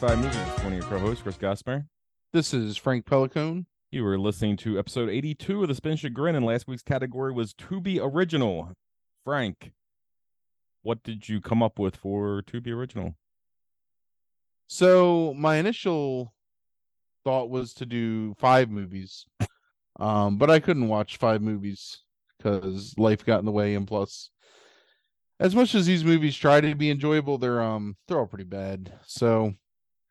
Movies. It's one of your co-hosts, Chris Gosper. This is Frank Pelicone. You were listening to episode 82 of the Spin Chagrin, and last week's category was Tubi Original. Frank, what did you come up with for Tubi Original? So my initial thought was to do five movies, um, but I couldn't watch five movies because life got in the way, and plus, as much as these movies try to be enjoyable, they're um they're all pretty bad. So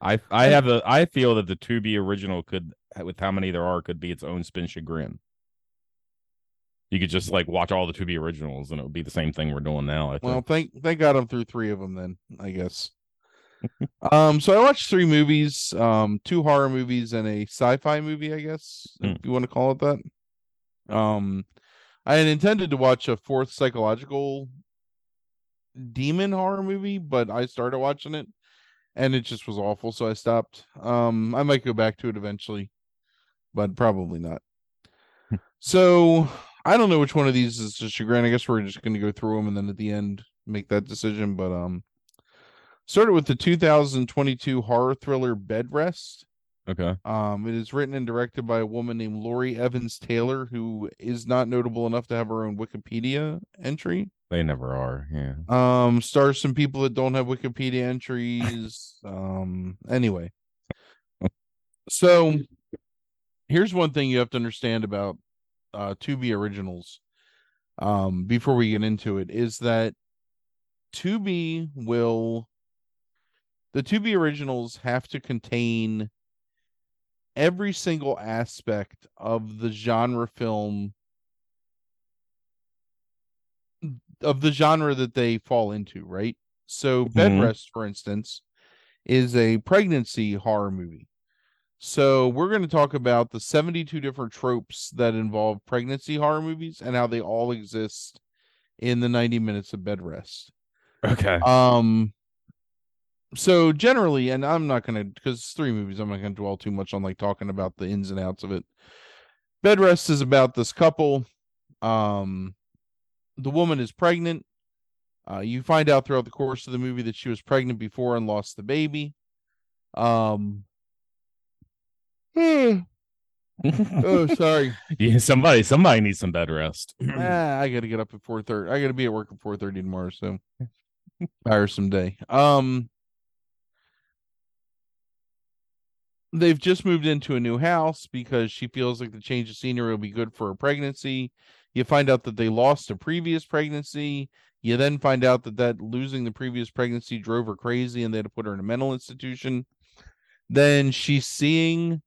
I I have a I feel that the Tubi Original could, with how many there are, could be its own Spin Chagrin. You could just like watch all the Tubi Originals, and it would be the same thing we're doing now. I think. well, thank thank God I'm through three of them. Then I guess. um, so I watched three movies, um, two horror movies and a sci-fi movie, I guess, if you want to call it that. Um, I had intended to watch a fourth psychological demon horror movie, but I started watching it and it just was awful, so I stopped. Um, I might go back to it eventually, but probably not. so I don't know which one of these is a chagrin. I guess we're just going to go through them and then at the end make that decision. But um, started with the 2022 horror thriller Bed Rest. okay. Um, it is written and directed by a woman named Lori Evans Taylor, who is not notable enough to have her own Wikipedia entry. They never are. Yeah. Um, stars some people that don't have Wikipedia entries. Um, anyway, so here's one thing you have to understand about uh Tubi originals. Um, before we get into it, is that Tubi will the Tubi originals have to contain every single aspect of the genre film of the genre that they fall into, right? So Bed Mhm. Rest, for instance, is a pregnancy horror movie. So we're going to talk about the 72 different tropes that involve pregnancy horror movies and how they all exist in the 90 minutes of Bed Rest. Okay. Um so generally, and I'm not gonna because it's three movies, I'm not gonna dwell too much on like talking about the ins and outs of it. Bed Rest is about this couple. Um the woman is pregnant. Uh you find out throughout the course of the movie that she was pregnant before and lost the baby. Um oh sorry. yeah. Somebody somebody needs some bed rest. ah, I gotta get up at four thirty. I gotta be at work at four thirty tomorrow, so tiresome day. Um, they've just moved into a new house because she feels like the change of scenery will be good for her pregnancy. You find out that they lost a previous pregnancy. You then find out that that losing the previous pregnancy drove her crazy, and they had to put her in a mental institution. Then she's seeing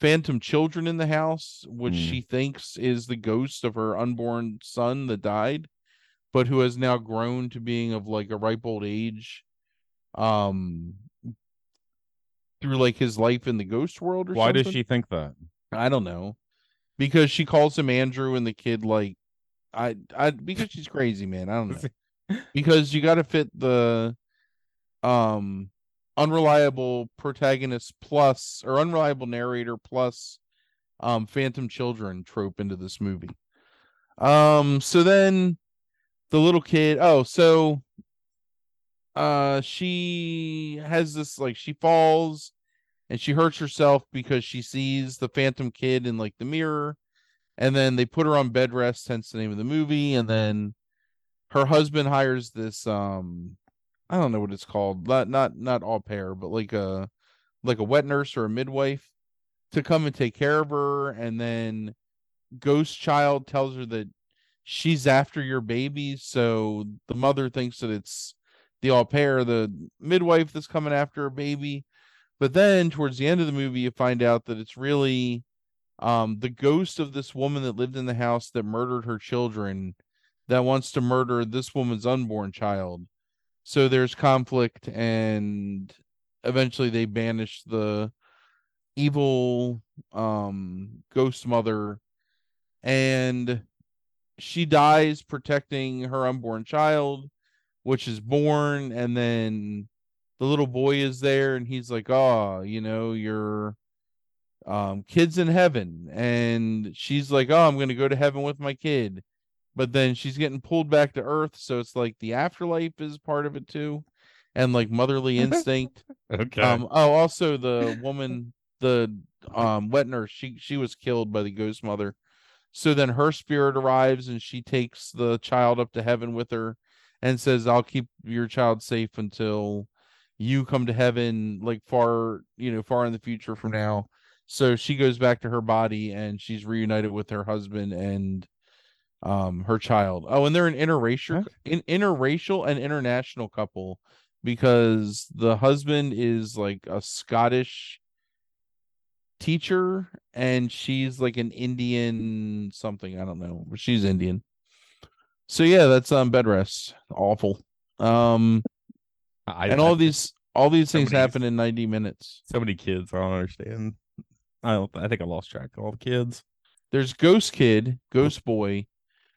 phantom children in the house, which Hmm. she thinks is the ghost of her unborn son that died, but who has now grown to being of like a ripe old age. Um through like his life in the ghost world or Why something. does she think that? I don't know. Because she calls him Andrew and the kid like I I because she's crazy, man. I don't know. because you got to fit the um unreliable protagonist plus or unreliable narrator plus um phantom children trope into this movie. Um so then the little kid, oh, so uh she has this like she falls and she hurts herself because she sees the phantom kid in like the mirror and then they put her on bed rest hence the name of the movie and then her husband hires this um i don't know what it's called not not not au pair but like a like a wet nurse or a midwife to come and take care of her and then ghost child tells her that she's after your baby so the mother thinks that it's the au pair the midwife that's coming after her baby but then towards the end of the movie you find out that it's really um the ghost of this woman that lived in the house that murdered her children that wants to murder this woman's unborn child. So there's conflict and eventually they banish the evil um ghost mother. And she dies protecting her unborn child which is born and then the little boy is there and he's like oh you know your um kids in heaven and she's like oh i'm going to go to heaven with my kid but then she's getting pulled back to earth so it's like the afterlife is part of it too and like motherly instinct. Okay. Um oh also the woman the um wet nurse she she was killed by the ghost mother. So then her spirit arrives and she takes the child up to heaven with her and says, I'll keep your child safe until you come to heaven, like far, you know, far in the future from now. So she goes back to her body and she's reunited with her husband and um her child. Oh, and they're an interracial in, interracial and international couple because the husband is like a Scottish teacher and she's like an Indian something. I don't know, but she's Indian. So yeah, that's um bed rest. Awful. Um I, and I- all these all these things Somebody's- happen in 90 minutes. so many kids. I don't understand. I don't. I think I lost track of all the kids. There's Ghost Kid, Ghost oh. Boy,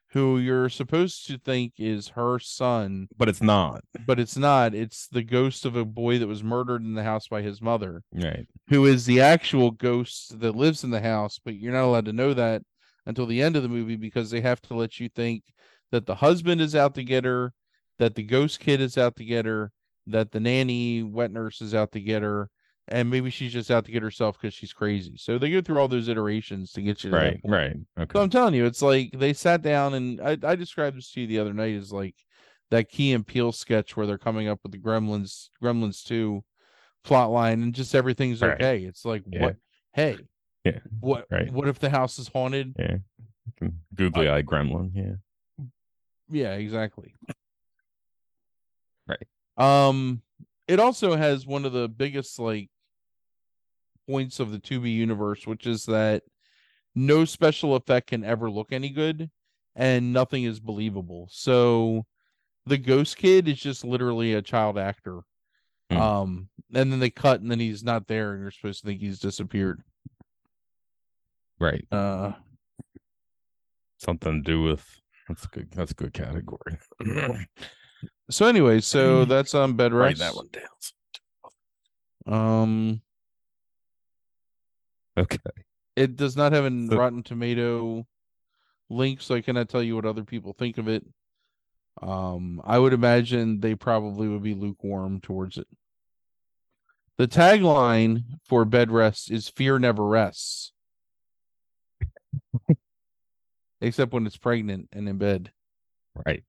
who you're supposed to think is her son, But it's not. but it's not. It's the ghost of a boy that was murdered in the house by his mother, Right. who is the actual ghost that lives in the house, but you're not allowed to know that until the end of the movie because they have to let you think that the husband is out to get her, that the ghost kid is out to get her, that the nanny wet nurse is out to get her, and maybe she's just out to get herself because she's crazy. So they go through all those iterations to get you to Right. Right. Okay. So I'm telling you, it's like they sat down and I, I described this to you the other night as like that Key and Peele sketch where they're coming up with the Gremlins, Gremlins 2 plot line and just everything's Right. okay. It's like Yeah. what hey, Yeah. what Right. what if the house is haunted? yeah. Googly eyed gremlin. Yeah. Yeah, exactly. Um it also has one of the biggest like points of the Tubi universe, which is that no special effect can ever look any good and nothing is believable. So the ghost kid is just literally a child actor. Hmm. Um and then they cut and then he's not there and you're supposed to think he's disappeared. Right. Uh Something to do with. That's a good. That's a good category. so anyway, so that's on bed Write rest. that one down. Um Okay. it does not have a So- Rotten Tomato link, so I cannot tell you what other people think of it. Um, I would imagine they probably would be lukewarm towards it. The tagline for bed rest is "Fear never rests," except when it's pregnant and in bed. Right.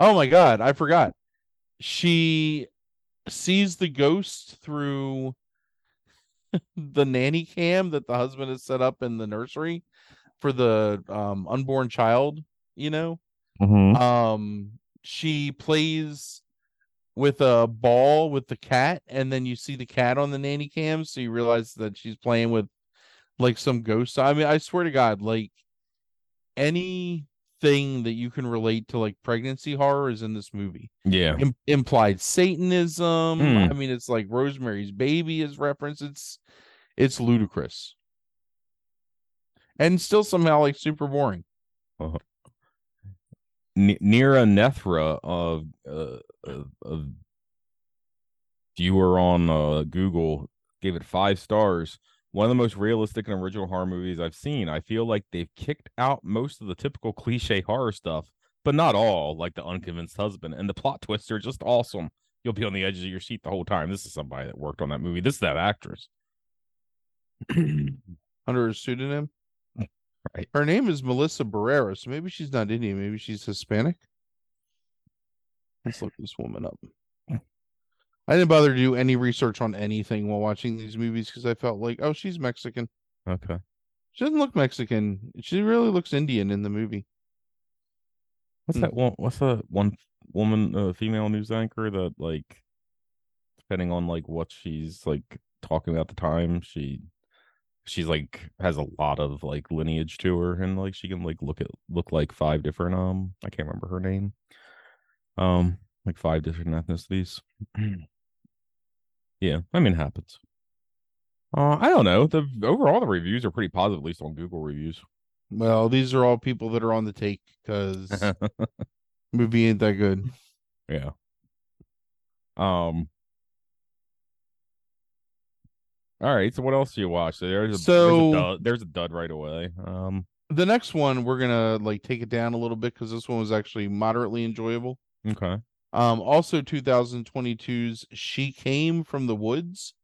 Oh my god, I forgot. She sees the ghost through the nanny cam that the husband has set up in the nursery for the um unborn child, you know. Mm-hmm. Um she plays with a ball with the cat and then you see the cat on the nanny cam so you realize that she's playing with like some ghost. I mean, I swear to god, like anything that you can relate to like pregnancy horror is in this movie Yeah. Im- implied satanism Hmm. i mean it's like rosemary's baby is referenced it's it's ludicrous and still somehow like super boring N- Nira Nethra of uh, uh, of viewer on uh, Google gave it five stars. One of the most realistic and original horror movies I've seen. I feel like they've kicked out most of the typical cliche horror stuff, but not all, like the unconvinced husband. And the plot twists are just awesome. You'll be on the edge of your seat the whole time. This is somebody that worked on that movie. This is that actress. under a pseudonym Right. her name is melissa barrera so maybe she's not indian maybe she's hispanic let's look this woman up i didn't bother to do any research on anything while watching these movies because i felt like oh she's mexican Okay. she doesn't look mexican she really looks indian in the movie What's Hmm. that one? What's that one woman, uh, female news anchor that like, depending on like what she's like talking about at the time, she, she's like has a lot of like lineage to her, and like she can like look at look like five different um I can't remember her name, um like five different ethnicities. yeah, I mean it happens. Uh, I don't know. The overall the reviews are pretty positive, at least on Google reviews. Well, these are all people that are on the take because movie ain't that good. Yeah. Um. All right. So what else do you watch? So there's a, So- there's a dud, there's a dud right away. Um. The next one we're gonna like take it down a little bit because this one was actually moderately enjoyable. Okay. Um, also 2022's She Came from the Woods.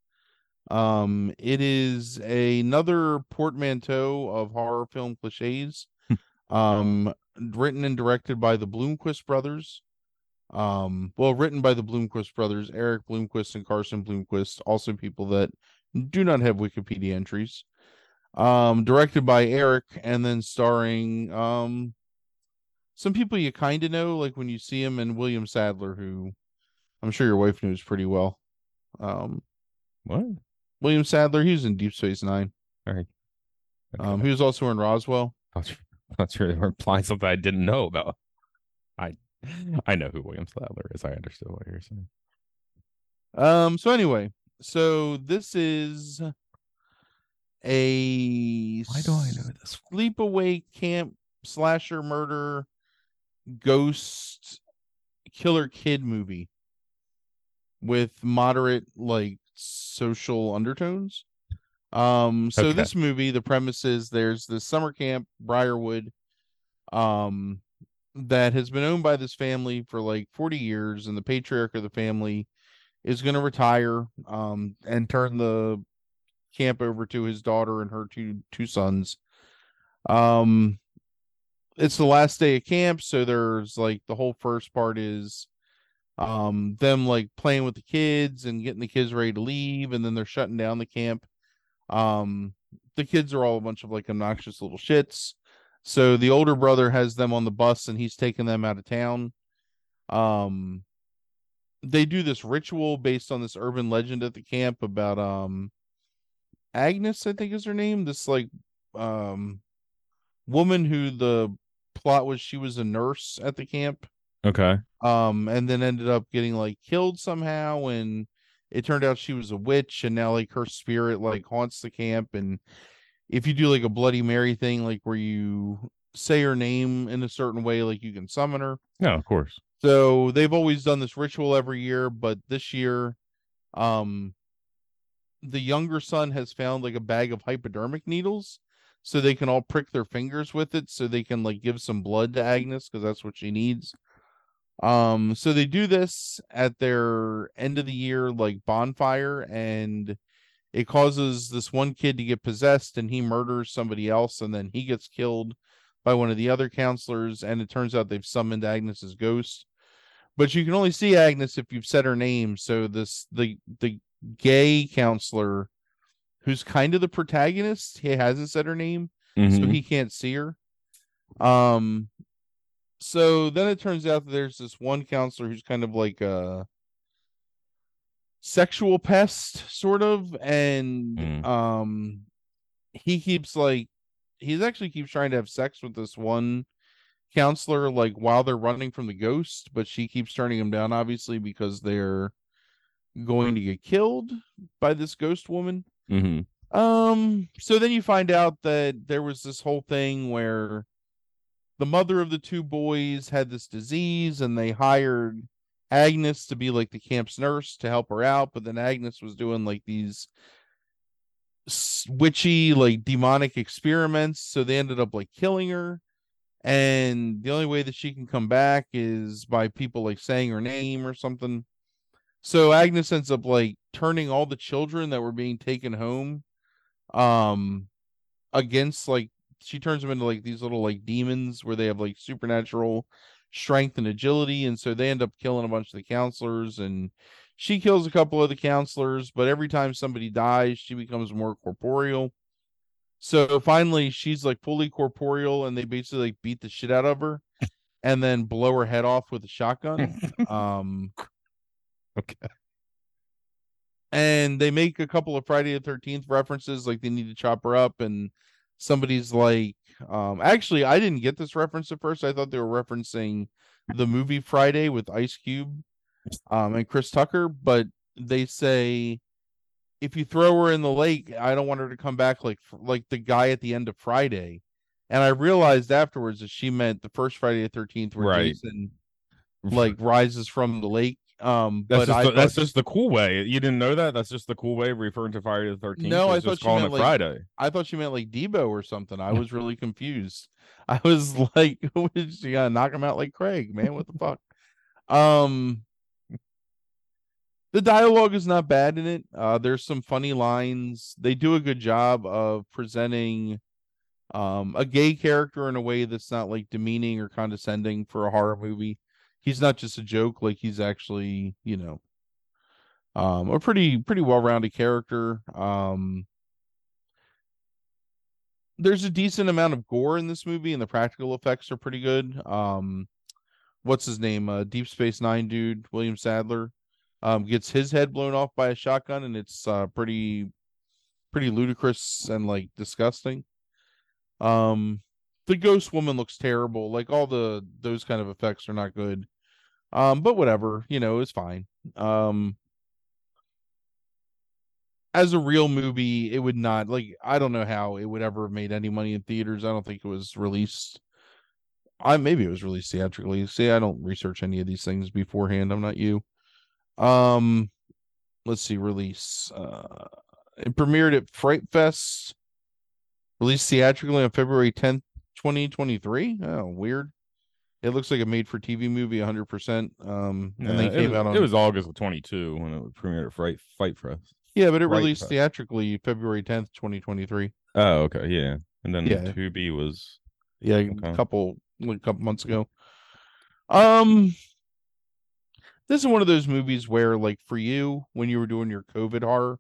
Um, it is another portmanteau of horror film cliches. um, written and directed by the Bloomquist brothers. Um, well, written by the Bloomquist brothers, Erik Bloomquist and Carson Bloomquist, also people that do not have Wikipedia entries. Um, directed by Erik, and then starring um some people you kind of know, like when you see him, and William Sadler, who I'm sure your wife knows pretty well. Um, What? William Sadler, he was in Deep Space Nine. All right. Um, he was also in Roswell. thought you, thought you were implying something I didn't know about. I I know who William Sadler is. I understood what you're saying. Um, so anyway, so this is a Why do I know this? sleepaway camp slasher murder ghost killer kid movie with moderate like social undertones. Um so Okay. this movie the premise is there's this summer camp Briarwood um that has been owned by this family for like 40 years and the patriarch of the family is going to retire um and turn the camp over to his daughter and her two two sons. Um it's the last day of camp, so there's like the whole first part is um them like playing with the kids and getting the kids ready to leave and then they're shutting down the camp. Um the kids are all a bunch of like obnoxious little shits. So the older brother has them on the bus and he's taking them out of town. Um they do this ritual based on this urban legend at the camp about um Agnes, I think is her name. This like um woman who the plot was she was a nurse at the camp. Okay. Um and then ended up getting like killed somehow and it turned out she was a witch and now like her spirit like haunts the camp and if you do like a bloody mary thing like where you say her name in a certain way like you can summon her Yeah, of course. so they've always done this ritual every year, but this year, um, the younger son has found like a bag of hypodermic needles, so they can all prick their fingers with it, so they can like give some blood to Agnes because that's what she needs. Um, so they do this at their end of the year like bonfire, and it causes this one kid to get possessed, and he murders somebody else, and then he gets killed by one of the other counselors, and it turns out they've summoned Agnes's ghost. But you can only see Agnes if you've said her name. So this the the gay counselor who's kind of the protagonist, he hasn't said her name, so Mhm. he can't see her. Um so then it turns out that there's this one counselor who's kind of like a sexual pest sort of and Mm. um he keeps like he's actually keeps trying to have sex with this one counselor like while they're running from the ghost but she keeps turning him down obviously because they're going to get killed by this ghost woman Mhm. um, so then you find out that there was this whole thing where the mother of the two boys had this disease and they hired Agnes to be like the camp's nurse to help her out, but then Agnes was doing like these witchy, like demonic experiments, so they ended up like killing her. And the only way that she can come back is by people like saying her name or something. So Agnes ends up like turning all the children that were being taken home um against like she turns them into like these little like demons where they have like supernatural strength and agility and so they end up killing a bunch of the counselors and she kills a couple of the counselors but every time somebody dies she becomes more corporeal. So finally she's like fully corporeal and they basically like beat the shit out of her and then blow her head off with a shotgun. Um okay. and they make a couple of Friday the Thirteenth references, like they need to chop her up, and somebody's like, um, actually, I didn't get this reference at first. I thought they were referencing the movie Friday with Ice Cube, um, and Chris Tucker, but they say if you throw her in the lake, I don't want her to come back like like the guy at the end of Friday. And I realized afterwards that she meant the first Friday the Thirteenth, where Right. Jason like rises from the lake. Um, That's but just I the, that's just the cool way. You didn't know that? That's just the cool way of referring to Friday the Thirteenth. No, I thought you meant, it like- Friday. I thought you meant like Deebo or something. I was really confused. I was like, "Who is she gonna knock him out like Craig, man? What the fuck? Um the dialogue is not bad in it. Uh there's some funny lines. They do a good job of presenting um a gay character in a way that's not like demeaning or condescending for a horror movie. He's not just a joke, like he's actually, you know, um a pretty pretty well-rounded character. Um there's a decent amount of gore in this movie and the practical effects are pretty good. Um what's his name? Uh Deep Space 9 dude, William Sadler, um gets his head blown off by a shotgun and it's uh pretty pretty ludicrous and like disgusting. Um the ghost woman looks terrible. Like all the those kind of effects are not good. Um but whatever, you know, it's fine. Um as a real movie, it would not like I don't know how it would ever have made any money in theaters. I don't think it was released. I maybe it was released theatrically. See, I don't research any of these things beforehand. I'm not you. Um let's see, release. Uh it premiered at Fright Fest. Released theatrically on February 10th, 2023. Oh, weird. It looks like a made for TV movie 100%. Um and Yeah, then it, came was, out on it was August of 22 when it premiered at Fright Fight Fest. Yeah, but it Fright released Fest. theatrically February 10th, 2023. Oh, okay, yeah. And then Yeah. Tubi was Yeah, Okay. a couple like a couple months ago. Um this is one of those movies where like for you when you were doing your COVID horror,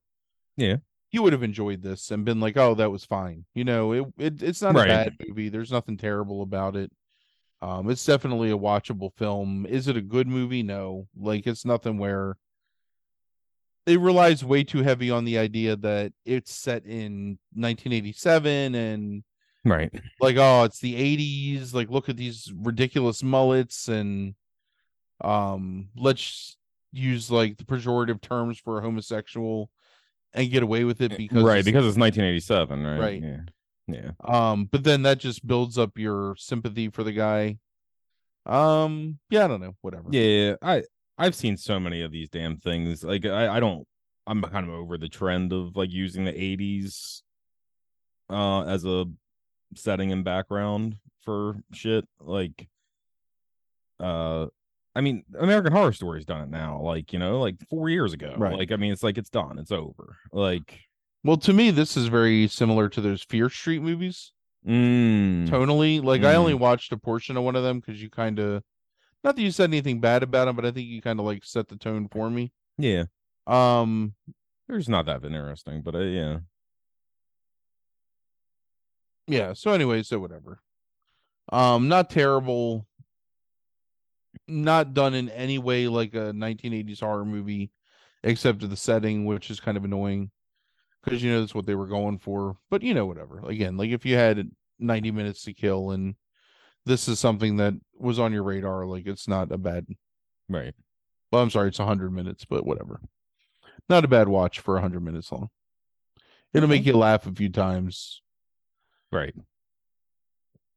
Yeah. you would have enjoyed this and been like, "Oh, that was fine." You know, it, it it's not Right. a bad movie. There's nothing terrible about it. Um it's definitely a watchable film. Is it a good movie? No. Like it's nothing where it relies way too heavy on the idea that it's set in 1987 and right. like oh it's the 80s like look at these ridiculous mullets and um let's use like the pejorative terms for a homosexual and get away with it because right it's- because it's 1987, right? Right. Yeah. Yeah. um but then that just builds up your sympathy for the guy um yeah i don't know whatever Yeah, I I've seen so many of these damn things. Like I I don't I'm kind of over the trend of like using the 80s uh as a setting and background for shit like uh I mean American Horror Story's done it now like, you know, like 4 years ago. Right. Like I mean it's like it's done. It's over. Like well to me this is very similar to those fear street movies. Mm, tonally like i only watched a portion of one of them because you kind of not that you said anything bad about them but i think you kind of like set the tone for me. Yeah. um There's not that interesting, but uh, yeah. yeah so anyway so whatever. Um not terrible. Not done in any way like a 1980s horror movie except to the setting which is kind of annoying because you know that's what they were going for but you know whatever again like if you had 90 minutes to kill and this is something that was on your radar like it's not a bad Right. well i'm sorry it's 100 minutes but whatever not a bad watch for 100 minutes long it'll make you laugh a few times Right.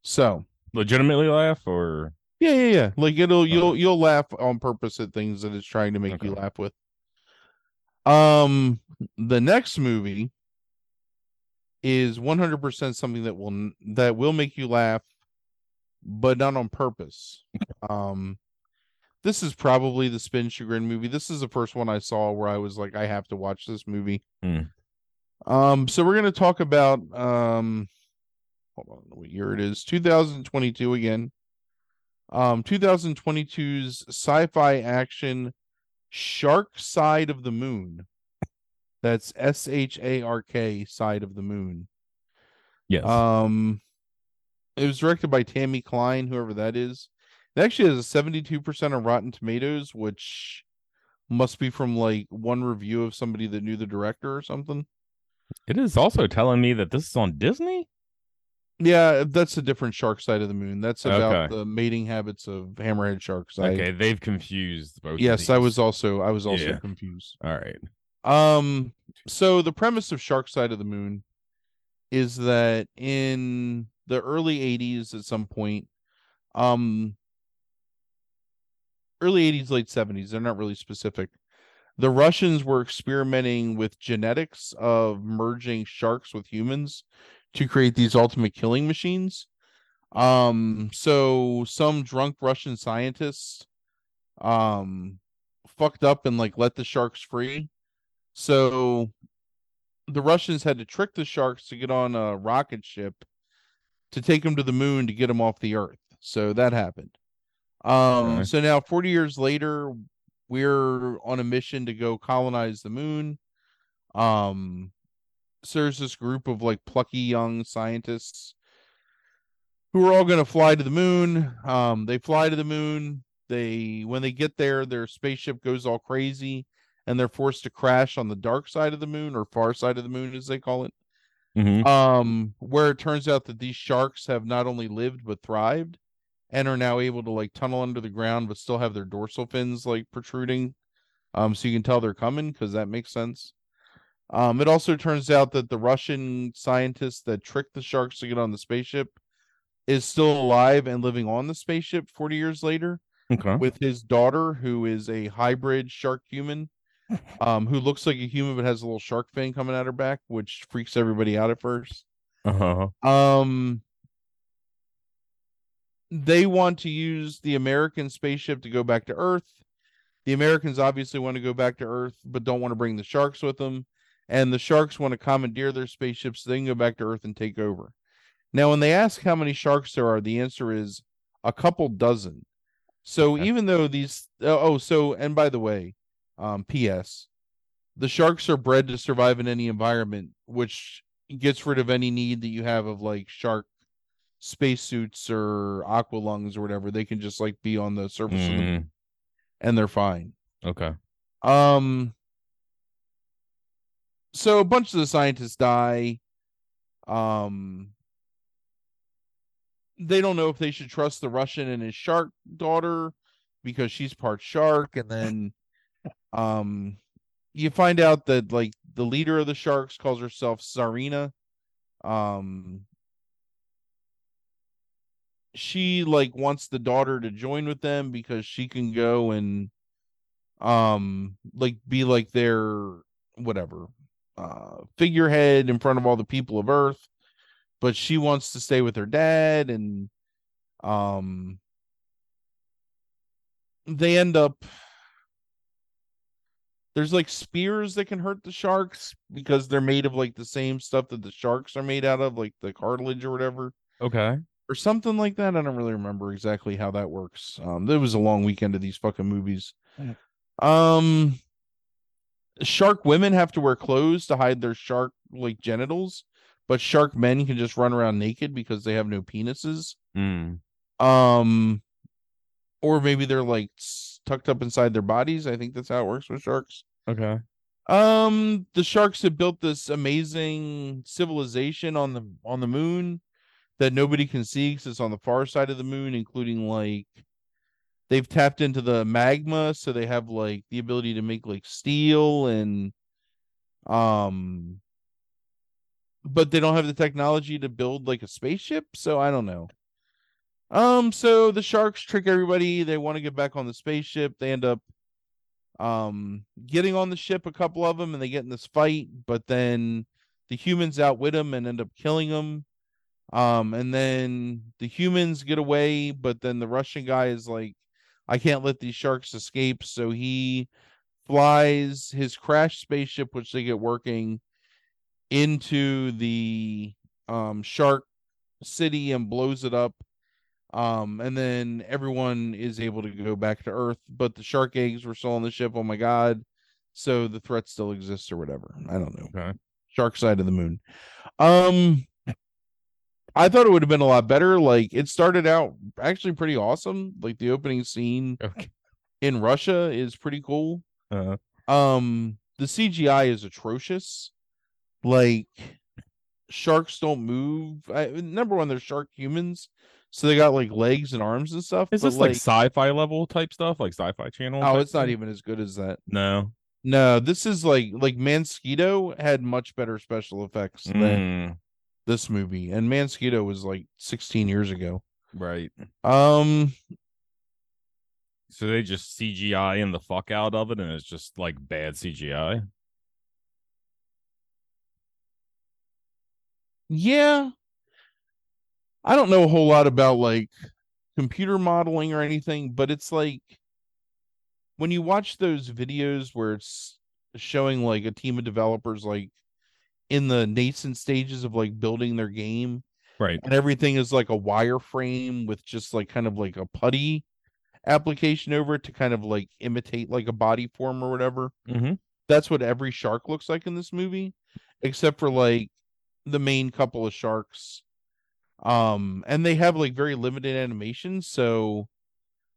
so Legitimately laugh or Yeah, yeah, yeah. Like it'll you'll you'll laugh on purpose at things that it's trying to make you laugh with. Um the next movie is 100% something that will that will make you laugh but not on purpose. Um this is probably the Spin Chagrin movie. This is the first one I saw where I was like I have to watch this movie. Hmm. Um so we're going to talk about um hold on what year it is 2022 again um 2022's sci-fi action shark side of the moon that's s-h-a-r-k side of the moon yes. um it was directed by tammy klein whoever that is it actually has a 72% on rotten tomatoes which must be from like one review of somebody that knew the director or something it is also telling me that this is on Disney. Yeah, that's a different shark side of the moon. That's about Okay. the mating habits of hammerhead sharks. I- Okay, they've confused both. of yes, I was also I was also Yeah. confused. All right. Um so the premise of Shark Side of the Moon is that in the early 80s at some point um early 80s late 70s they're not really specific the Russians were experimenting with genetics of merging sharks with humans to create these ultimate killing machines um so some drunk Russian scientists um fucked up and like let the sharks free. So the Russians had to trick the sharks to get on a rocket ship to take them to the moon to get them off the earth. So that happened. Um Okay. so now 40 years later we're on a mission to go colonize the moon. Um there's this group of like plucky young scientists who are all going to fly to the moon. Um, they fly to the moon. They when they get there, their spaceship goes all crazy, and they're forced to crash on the dark side of the moon or far side of the moon, as they call it. Mhm. Um, where it turns out that these sharks have not only lived but thrived, and are now able to like tunnel under the ground, but still have their dorsal fins like protruding. Um, so you can tell they're coming because that makes sense. Um, it also turns out that the Russian scientist that tricked the sharks to get on the spaceship is still alive and living on the spaceship 40 years later Okay. with his daughter, who is a hybrid shark human, um, who looks like a human but has a little shark fin coming out her back, which freaks everybody out at first. Uh-huh. Um, they want to use the American spaceship to go back to Earth. The Americans obviously want to go back to Earth, but don't want to bring the sharks with them. And the sharks want to commandeer their spaceships so they can go back to Earth and take over. Now, when they ask how many sharks there are, the answer is a couple dozen. So Okay. even though these, oh, oh, so and by the way, um, P.S. The sharks are bred to survive in any environment, which gets rid of any need that you have of like shark spacesuits or aqua lungs or whatever. They can just like be on the surface of the Mm, and they're fine. okay. Um so a bunch of the scientists die. Um they don't know if they should trust the Russian and his shark daughter because she's part shark and then um you find out that like the leader of the sharks calls herself Sarina. Um she like wants the daughter to join with them because she can go and um like be like their whatever uh figurehead in front of all the people of earth but she wants to stay with her dad and um they end up there's like spears that can hurt the sharks because they're made of like the same stuff that the sharks are made out of like the cartilage or whatever Okay. or something like that. I don't really remember exactly how that works. Um, it was a long weekend of these fucking movies. Um, shark women have to wear clothes to hide their shark like genitals, but shark men can just run around naked because they have no penises. Mm. Um, or maybe they're like tucked up inside their bodies. I think that's how it works with sharks. Okay. Um, the sharks have built this amazing civilization on the on the moon that nobody can see because it's on the far side of the moon, including like they've tapped into the magma, so they have like the ability to make like steel and um but they don't have the technology to build like a spaceship, so I don't know. Um, so the sharks trick everybody, they want to get back on the spaceship, they end up um getting on the ship a couple of them and they get in this fight but then the humans outwit them and end up killing them um and then the humans get away but then the russian guy is like i can't let these sharks escape. So he flies his crashed spaceship which they get working into the um shark city and blows it up. Um and then everyone is able to go back to earth but the shark eggs were still on the ship. Oh my god. So the threat still exists or whatever. I don't know. Okay. shark side of the moon. Um i thought it would have been a lot better like it started out actually pretty awesome like the opening scene Okay. in russia is pretty cool Uh, um the cgi is atrocious like sharks don't move I, number one they're shark humans so they got like legs and arms and stuff is this like, sci-fi level type stuff, like sci-fi channel? oh it's not even as good as that No. no this is like like mansquito had much better special effects than Mm, this movie and mansquito was like 16 years ago right. um So they just CGI in the fuck out of it, and it's just like bad CGI. yeah i don't know a whole lot about like computer modeling or anything but it's like when you watch those videos where it's showing like a team of developers like in the nascent stages of like building their game Right. and everything is like a wireframe with just like kind of like a putty application over it to kind of like imitate like a body form or whatever. Mm-hmm. That's what every shark looks like in this movie, except for like the main couple of sharks. Um, and they have like very limited animation so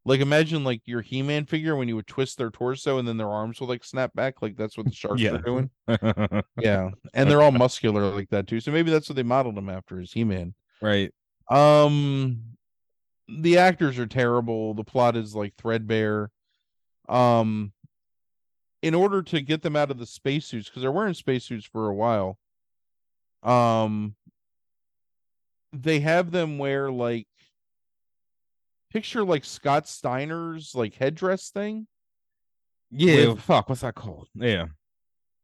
like imagine like your He-Man figure when you would twist their torso and then their arms would like snap back, like that's what the sharks Yeah. are doing. Yeah, and they're all muscular like that too. So maybe that's what they modeled him after is He-Man. right. Um the actors are terrible. The plot is like threadbare. Um in order to get them out of the spacesuits because they're wearing spacesuits for a while. Um they have them wear like picture like Scott Steiner's like headdress thing. Yeah. With- fuck. What's that called? Yeah.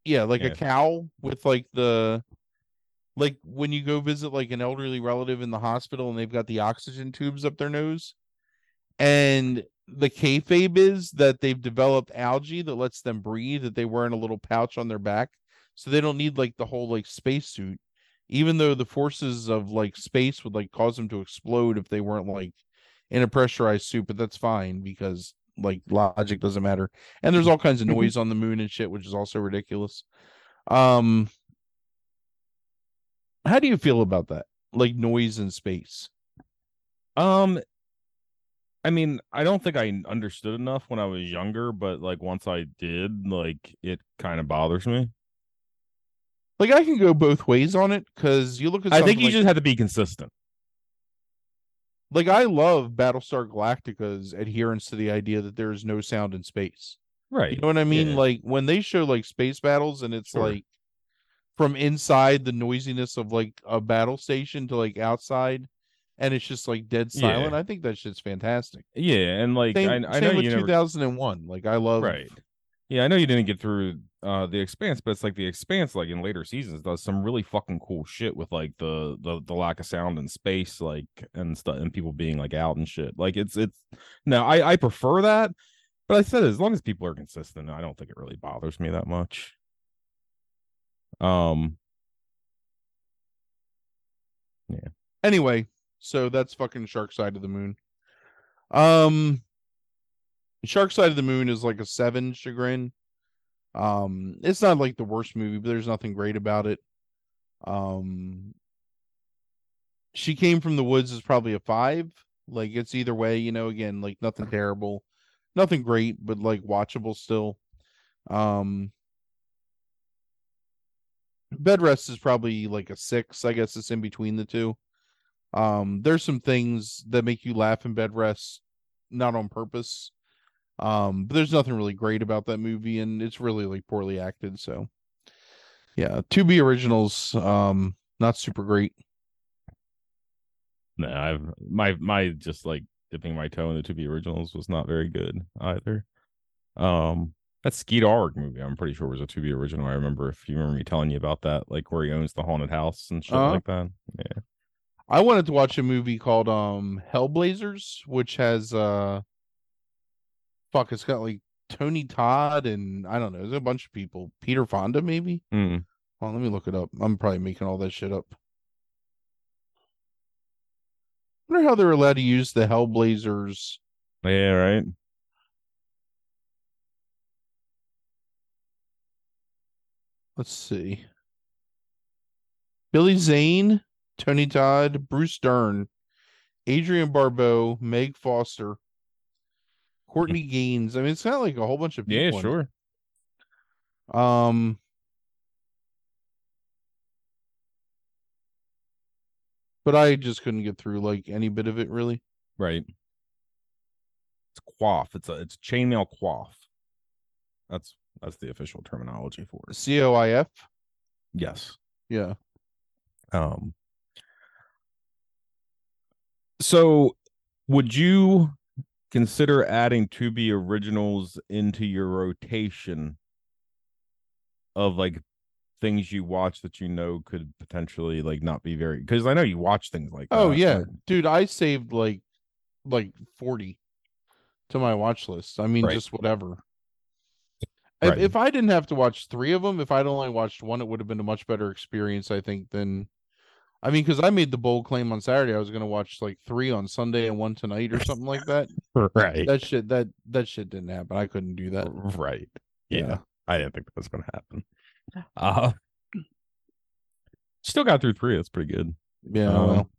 Yeah, like a Yeah. cowl with like the like when you go visit like an elderly relative in the hospital and they've got the oxygen tubes up their nose. And the kayfabe is that they've developed algae that lets them breathe, that they wear in a little pouch on their back. So they don't need like the whole like spacesuit, even though the forces of like space would like cause them to explode if they weren't like in a pressurized suit, but that's fine because like logic doesn't matter. And there's all kinds of Mhm. noise on the moon and shit, which is also ridiculous. Um how do you feel about that? Like noise in space. Um, I mean, I don't think I understood enough when I was younger, but like once I did, like it kind of bothers me. Like I can go both ways on it because you look at I think you like, just have to be consistent. Like I love Battlestar Galactica's adherence to the idea that there is no sound in space. Right. You know what I mean? Yeah. Like when they show like space battles and it's Sure. like from inside the noisiness of like a battle station to like outside and it's just like dead Yeah. silent. I think that shit's fantastic. yeah, and like Same, I, I same know with you never 2001. Like I love right. Yeah, I know you didn't get through uh the expanse, but it's like the expanse, like in later seasons, does some really fucking cool shit with like the the the lack of sound in space, like and stuff, and people being like out and shit. Like it's it's no, I I prefer that, but I said as long as people are consistent, I don't think it really bothers me that much. Um, yeah, Anyway, so that's fucking Shark Side of the Moon. Um Shark Side of the Moon is like a seven chagrin. Um it's not like the worst movie, but there's nothing great about it. Um She Came from the Woods is probably a five. Like it's either way, you know, again, like nothing terrible, nothing great, but like watchable still. Um Bed Rest is probably like a six. I guess it's in between the two. Um, there's some things that make you laugh in bed rest, not on purpose. Um, but there's nothing really great about that movie, and it's really like poorly acted. So, yeah, Tubi originals, um, not super great. no, I've my my just like dipping my toe in the Tubi originals was not very good either. Um, that Skeet Ulrich movie, I'm pretty sure was a Tubi original. I remember if you remember me telling you about that, like where he owns the haunted house and shit Uh-huh. like that. Yeah. I wanted to watch a movie called um Hellblazers, which has uh, fuck, it's got like Tony Todd and I don't know, there's a bunch of people. Peter Fonda, maybe. Mm. On, let me look it up. I'm probably making all that shit up. wonder how they're allowed to use the Hellblazers. Yeah, right. Let's see. Billy Zane, Tony Todd, Bruce Dern, Adrienne Barbeau, Meg Foster, Courtney Gains. I mean, it's not like a whole bunch of people. Yeah, sure. Um, but I just couldn't get through like any bit of it really. Right. It's coif. It's a it's chainmail coif. That's that's the official terminology for it. C O I F. Yes. Yeah. Um so would you consider adding Tubi originals into your rotation of like things you watch that you know could potentially like not be very because I know you watch things like Oh that, yeah, dude. I saved like like forty to my watch list. I mean, Right. just whatever. If, if I didn't have to watch three of them, if I'd only watched one, it would have been a much better experience, I think, than. I mean, because I made the bold claim on Saturday, I was going to watch like three on Sunday and one tonight or something like that. right. That shit, that that shit didn't happen. I couldn't do that. Right. Yeah. Yeah. I didn't think that was gonna happen. Uh still got through three. That's pretty good. Yeah. Um, well.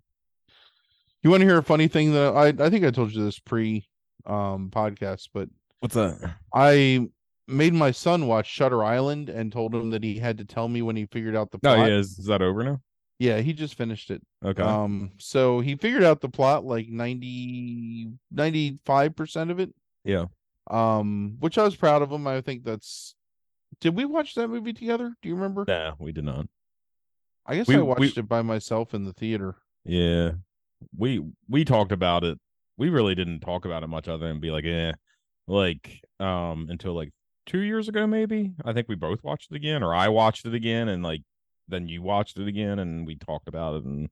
You want to hear a funny thing that I I think I told you this pre um podcast, but What's that? I made my son watch Shutter Island and told him that he had to tell me when he figured out the No, plot. yeah, is, is that over now? Yeah, he just finished it. Okay. Um, so he figured out the plot like 90 95% of it. Yeah. Um, which I was proud of him. I think that's did we watch that movie together? Do you remember? nah, we did not. I guess we- I we- watched it by myself in the theater. Yeah. We we talked about it. We really didn't talk about it much other than be like, eh. Like, um, until like two years ago, maybe. I think we both watched it again, or I watched it again, and like then you watched it again and we talked about it and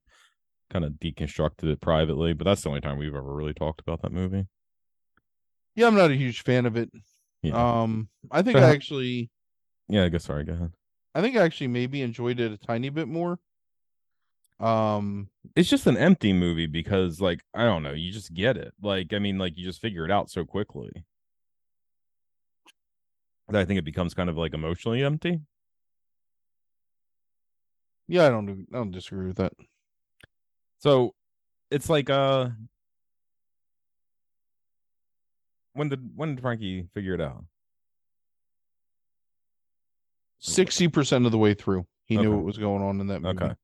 kind of deconstructed it privately. But that's the only time we've ever really talked about that movie. Yeah, I'm not a huge fan of it. Yeah. Um, I think So I actually yeah, I guess sorry, go ahead. I think I actually maybe enjoyed it a tiny bit more. Um, it's just an empty movie because like I don't know, you just get it. Like I mean, like you just figure it out so quickly. That I think it becomes kind of like emotionally empty. Yeah, I don't I don't disagree with that. So it's like uh when did when did Frankie figure it out? Sixty percent of the way through, he knew what was going on in that movie. Okay.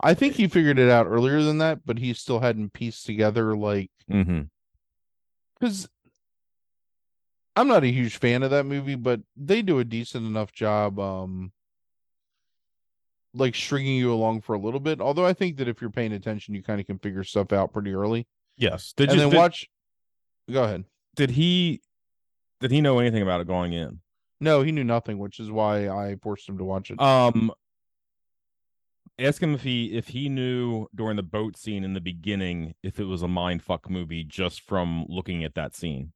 I think he figured it out earlier than that, but he still hadn't pieced together like Mm-hmm. because I'm not a huge fan of that movie, but they do a decent enough job, um, like stringing you along for a little bit. Although I think that if you're paying attention, you kind of can figure stuff out pretty early. Yes. Did and you then did, watch. Go ahead. did he did he know anything about it going in? No, he knew nothing, which is why I forced him to watch it. Um ask him if he if he knew during the boat scene in the beginning if it was a mind fuck movie just from looking at that scene.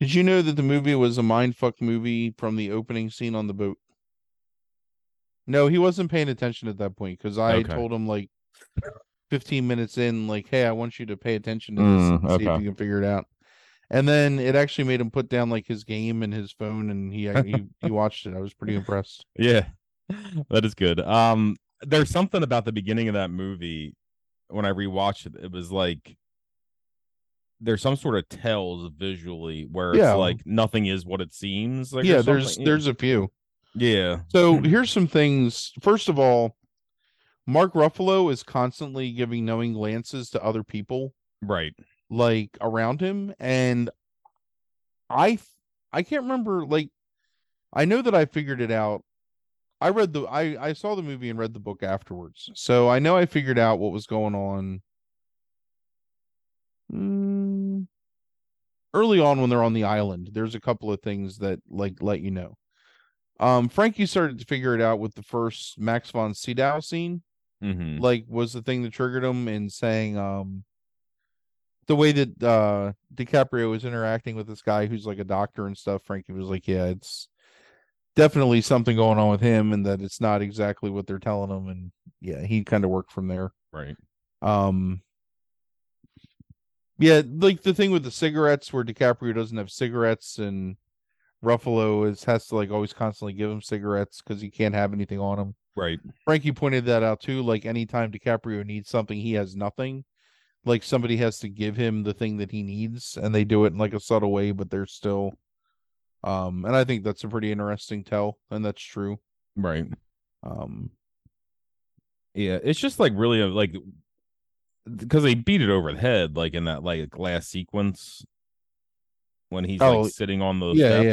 Did you know that the movie was a mind fuck movie from the opening scene on the boat? No, he wasn't paying attention at that point because I Okay. told him like 15 minutes in, like, hey, I want you to pay attention to Mm, this and see if you can figure it out. And then it actually made him put down like his game and his phone and he he, he watched it. I was pretty impressed. Yeah. That is good. Um there's something about the beginning of that movie when I rewatched it, it was like there's some sort of tells visually where Yeah. it's like nothing is what it seems. Like yeah, there's something. there's a few. Yeah. So here's some things. First of all, Mark Ruffalo is constantly giving knowing glances to other people Right. like around him and i i can't remember like i know that i figured it out i read the i i saw the movie and read the book afterwards so i know i figured out what was going on Mm, early on when they're on the island there's a couple of things that like let you know um frankie started to figure it out with the first max von sydow scene Mm-hmm. like was the thing that triggered him in saying um the way that uh DiCaprio was interacting with this guy who's like a doctor and stuff Frankie was like yeah it's definitely something going on with him and that it's not exactly what they're telling him and yeah he kind of worked from there Right. um yeah like the thing with the cigarettes where DiCaprio doesn't have cigarettes and Ruffalo is has to like always constantly give him cigarettes because he can't have anything on him Right. Frankie pointed that out too. Like anytime DiCaprio needs something, he has nothing. Like somebody has to give him the thing that he needs, and they do it in like a subtle way, but they're still. Um, and I think that's a pretty interesting tell, and that's true. Right. Um, Yeah, it's just like really a, like because they beat it over the head like in that like last sequence when he's Oh, like sitting on those yeah, steps.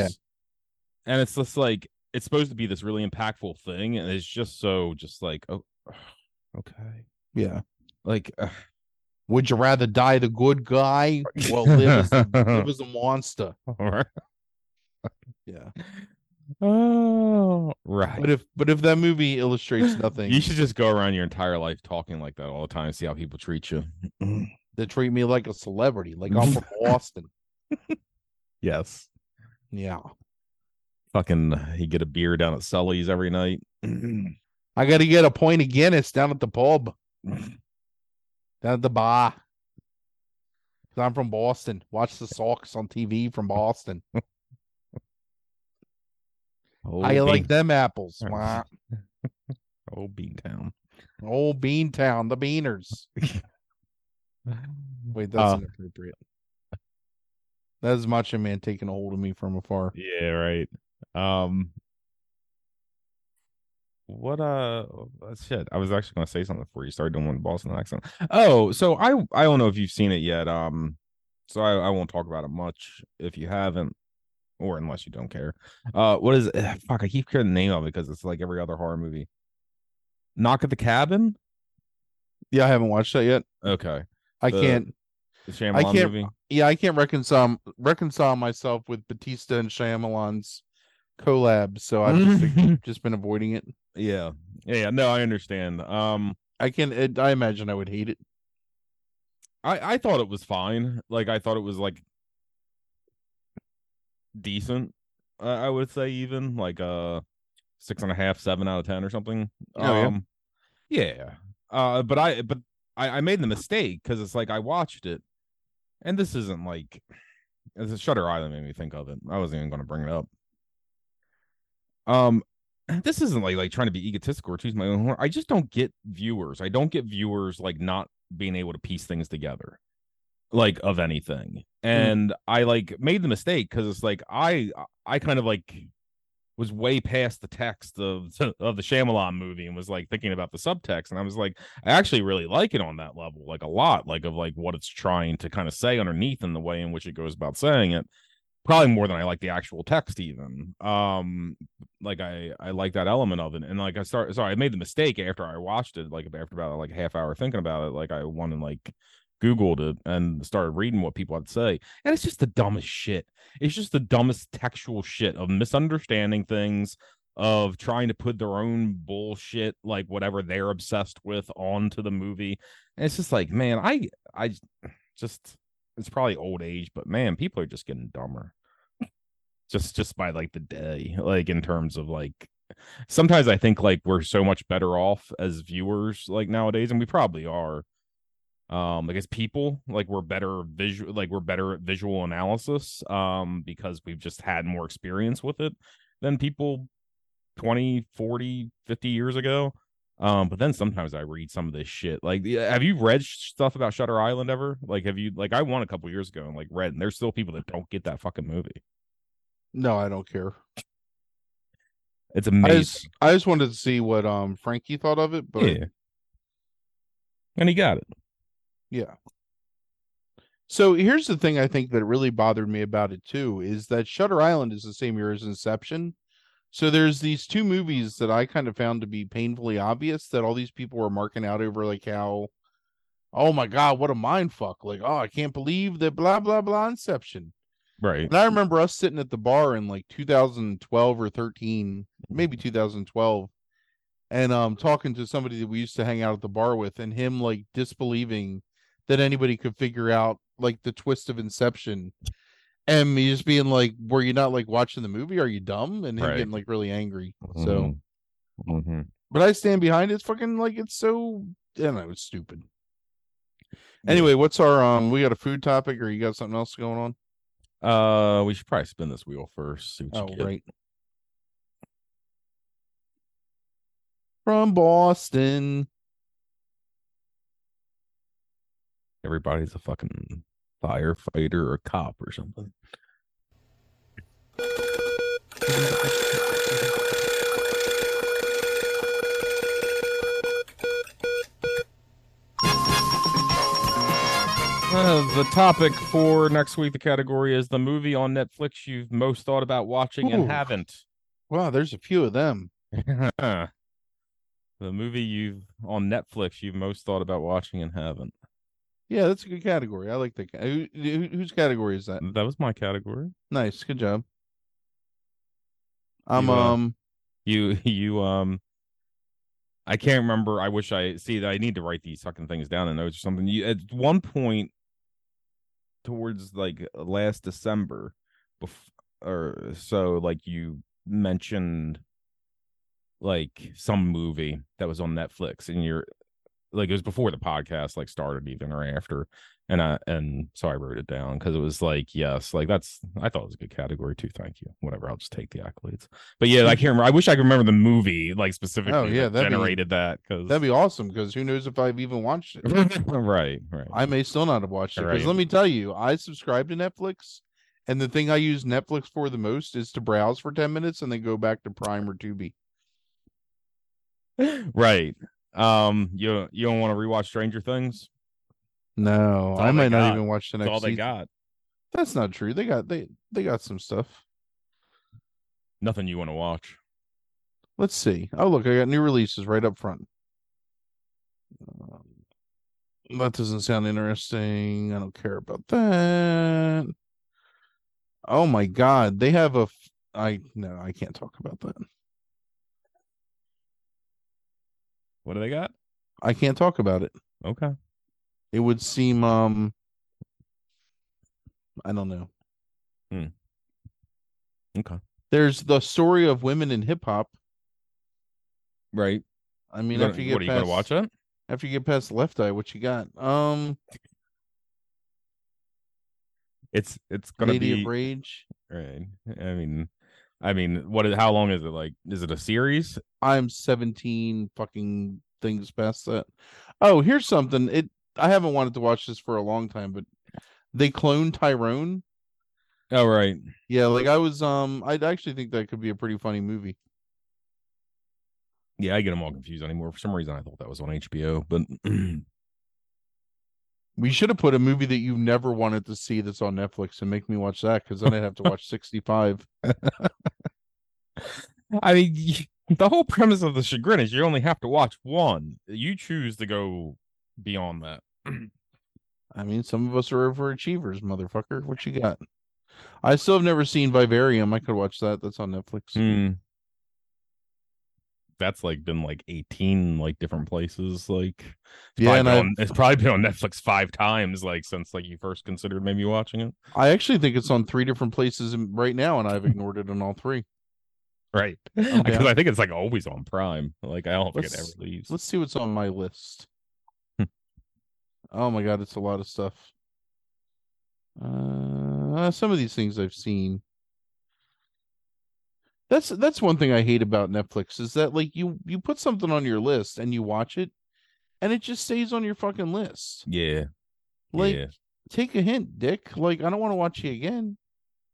yeah. And it's just like it's supposed to be this really impactful thing and it's just so just like oh okay. yeah. Like uh, Would you rather die the good guy? Well, live as, live as a monster. right. Yeah. Oh, right. But if but if that movie illustrates nothing, you should just go around your entire life talking like that all the time and see how people treat you. they treat me like a celebrity, like I'm from Boston. Yes. Yeah. Fucking, he get a beer down at Sully's every night. I got to get a point of Guinness down at the pub, down at the bar. 'Cause I'm from Boston. Watch the Sox on TV from Boston. Oh, How you like them apples? Old Beantown. Old Beantown, the Beaners. Wait, that's Uh, inappropriate. That is Macho Man taking a hold of me from afar. Yeah, right. Um, what uh, uh, shit. I was actually gonna say something before you started doing one Boston accent. Oh, so I I don't know if you've seen it yet. Um, so I I won't talk about it much if you haven't, or unless you don't care. Uh, what is it? Fuck, I keep hearing the name of it because it's like every other horror movie. Knock at the Cabin. Yeah, I haven't watched that yet. Okay, I The- can't. The Shyamalan can't- movie. Yeah, I can't reconcile reconcile myself with Batista and Shyamalan's collab, so I've just, just been avoiding it. Yeah, yeah, yeah. No, I understand. Um. I can. It, I imagine I would hate it. I I thought it was fine. Like I thought it was like decent. Uh, I would say even like uh six and a half, seven out of ten or something. Oh, yeah? um, yeah. Uh, but I but I I made the mistake because it's like I watched it, and this isn't like as a Shutter Island made me think of it. I wasn't even going to bring it up. Um, this isn't like like trying to be egotistical or choose my own horn. I just don't get viewers. I don't get viewers like not being able to piece things together, like of anything. And I like made the mistake because it's like I I kind of like was way past the text of of the Shyamalan movie and was like thinking about the subtext, and I was like, I actually really like it on that level, like a lot, like of like what it's trying to kind of say underneath and the way in which it goes about saying it probably more than I like the actual text even. Um like I I like that element of it. And like I start sorry, I made the mistake after I watched it, like after about like a half hour thinking about it. Like I wanted like Googled it and started reading what people had to say. And it's just the dumbest shit. It's just the dumbest textual shit of misunderstanding things, of trying to put their own bullshit, like whatever they're obsessed with, onto the movie. And it's just like, man, I I just it's probably old age, but man, people are just getting dumber. Just just by like the day, like in terms of like sometimes I think like we're so much better off as viewers like nowadays, and we probably are. Um, like as people, like we're better visual, like we're better at visual analysis, um, because we've just had more experience with it than people 20, 40, 50 years ago. Um, but then sometimes I read some of this shit. Like, have you read sh- stuff about Shutter Island ever? Like, have you like I won a couple years ago and like read, and there's still people that don't get that fucking movie. No, I don't care. It's I amazing. just, I just wanted to see what um Frankie thought of it, but yeah, and he got it. Yeah. So here's the thing I think that really bothered me about it too is that Shutter Island is the same year as Inception. So there's these two movies that I kind of found to be painfully obvious that all these people were marking out over like how oh my god, what a mind fuck. Like, oh, I can't believe that blah blah blah Inception. Right. And I remember us sitting at the bar in like 2012 or 13, maybe 2012, and um talking to somebody that we used to hang out at the bar with, and him like disbelieving that anybody could figure out like the twist of Inception. And me just being like, Were you not like watching the movie? Are you dumb? And him Right. getting like really angry. So Mhm. Mhm. but I stand behind it. It's fucking like it's so I don't know, it's stupid. Anyway, what's our um we got a food topic or you got something else going on? uh, we should probably spin this wheel first. See what Oh, right. From Boston. Everybody's a fucking firefighter or cop or something. Uh, the topic for next week, the category is the movie on Netflix you've most thought about watching and haven't. Wow, there's a few of them. the movie you've on Netflix you've most thought about watching and haven't. Yeah, that's a good category. I like that. Who, who, whose category is that? That was my category. Nice, good job. I'm You, uh, um You you um I can't remember. I wish I see that I need to write these fucking things down in notes or something. You at one point towards like last December bef- or so like you mentioned like some movie that was on Netflix, and you're like it was before the podcast like started even or after and i and so i wrote it down because it was like yes like that's i thought it was a good category too thank you whatever i'll just take the accolades but yeah i can't remember i wish i could remember the movie like oh, specifically Oh, yeah, that that'd be- generated that because That'd be awesome because who knows if I've even watched it. right right I may still not have watched it. Because Right. let me tell you, I subscribe to Netflix, and the thing I use Netflix for the most is to browse for 10 minutes and then go back to Prime or Tubi. right um you you don't want to rewatch stranger things No, I might not even watch the next all they season. got That's not true. They got they they got some stuff. nothing you want to watch Let's see. Oh, look, I got new releases right up front. Um, that doesn't sound interesting. I don't care about that. Oh my god, they have a. f- I no, I can't talk about that. What do they got I can't talk about it. okay It would seem um. I don't know. okay There's the story of women in hip hop. right I mean, gonna, you get what are you past gonna watch it after you get past Left Eye, what you got? Um, it's it's gonna Lady be of Rage. Right. I mean, I mean, what is how long is it? Like, is it a series? I'm 17 fucking things past that. Oh, here's something. It I haven't wanted to watch this for a long time, but they clone Tyrone. Oh, right. Yeah, like I was um I'd actually think that could be a pretty funny movie. Yeah, I get them all confused anymore. For some reason, I thought that was on HBO, but We should have put a movie that you never wanted to see that's on Netflix and make me watch that because then I'd have to watch 65. I mean, the whole premise of the chagrin is you only have to watch one. You choose to go beyond that. I mean, some of us are overachievers, motherfucker. What you got? I still have never seen Vivarium. I could watch that. That's on Netflix. Hmm. That's like been like eighteen like different places. Like, it's Yeah, probably and been on, it's probably been on Netflix five times. Like since like you first considered maybe watching it. I actually think it's on three different places right now, and I've ignored it on all three. Right. Okay. Because I think it's like always on Prime. Like I don't think it ever Let's- leaves. Let's see what's on my list. Hmm. oh my god, it's a lot of stuff. Uh, some of these things I've seen. That's that's one thing I hate about Netflix is that like you you put something on your list and you watch it, and it just stays on your fucking list. Yeah. Like, yeah. take a hint, Dick. Like, I don't want to watch you again.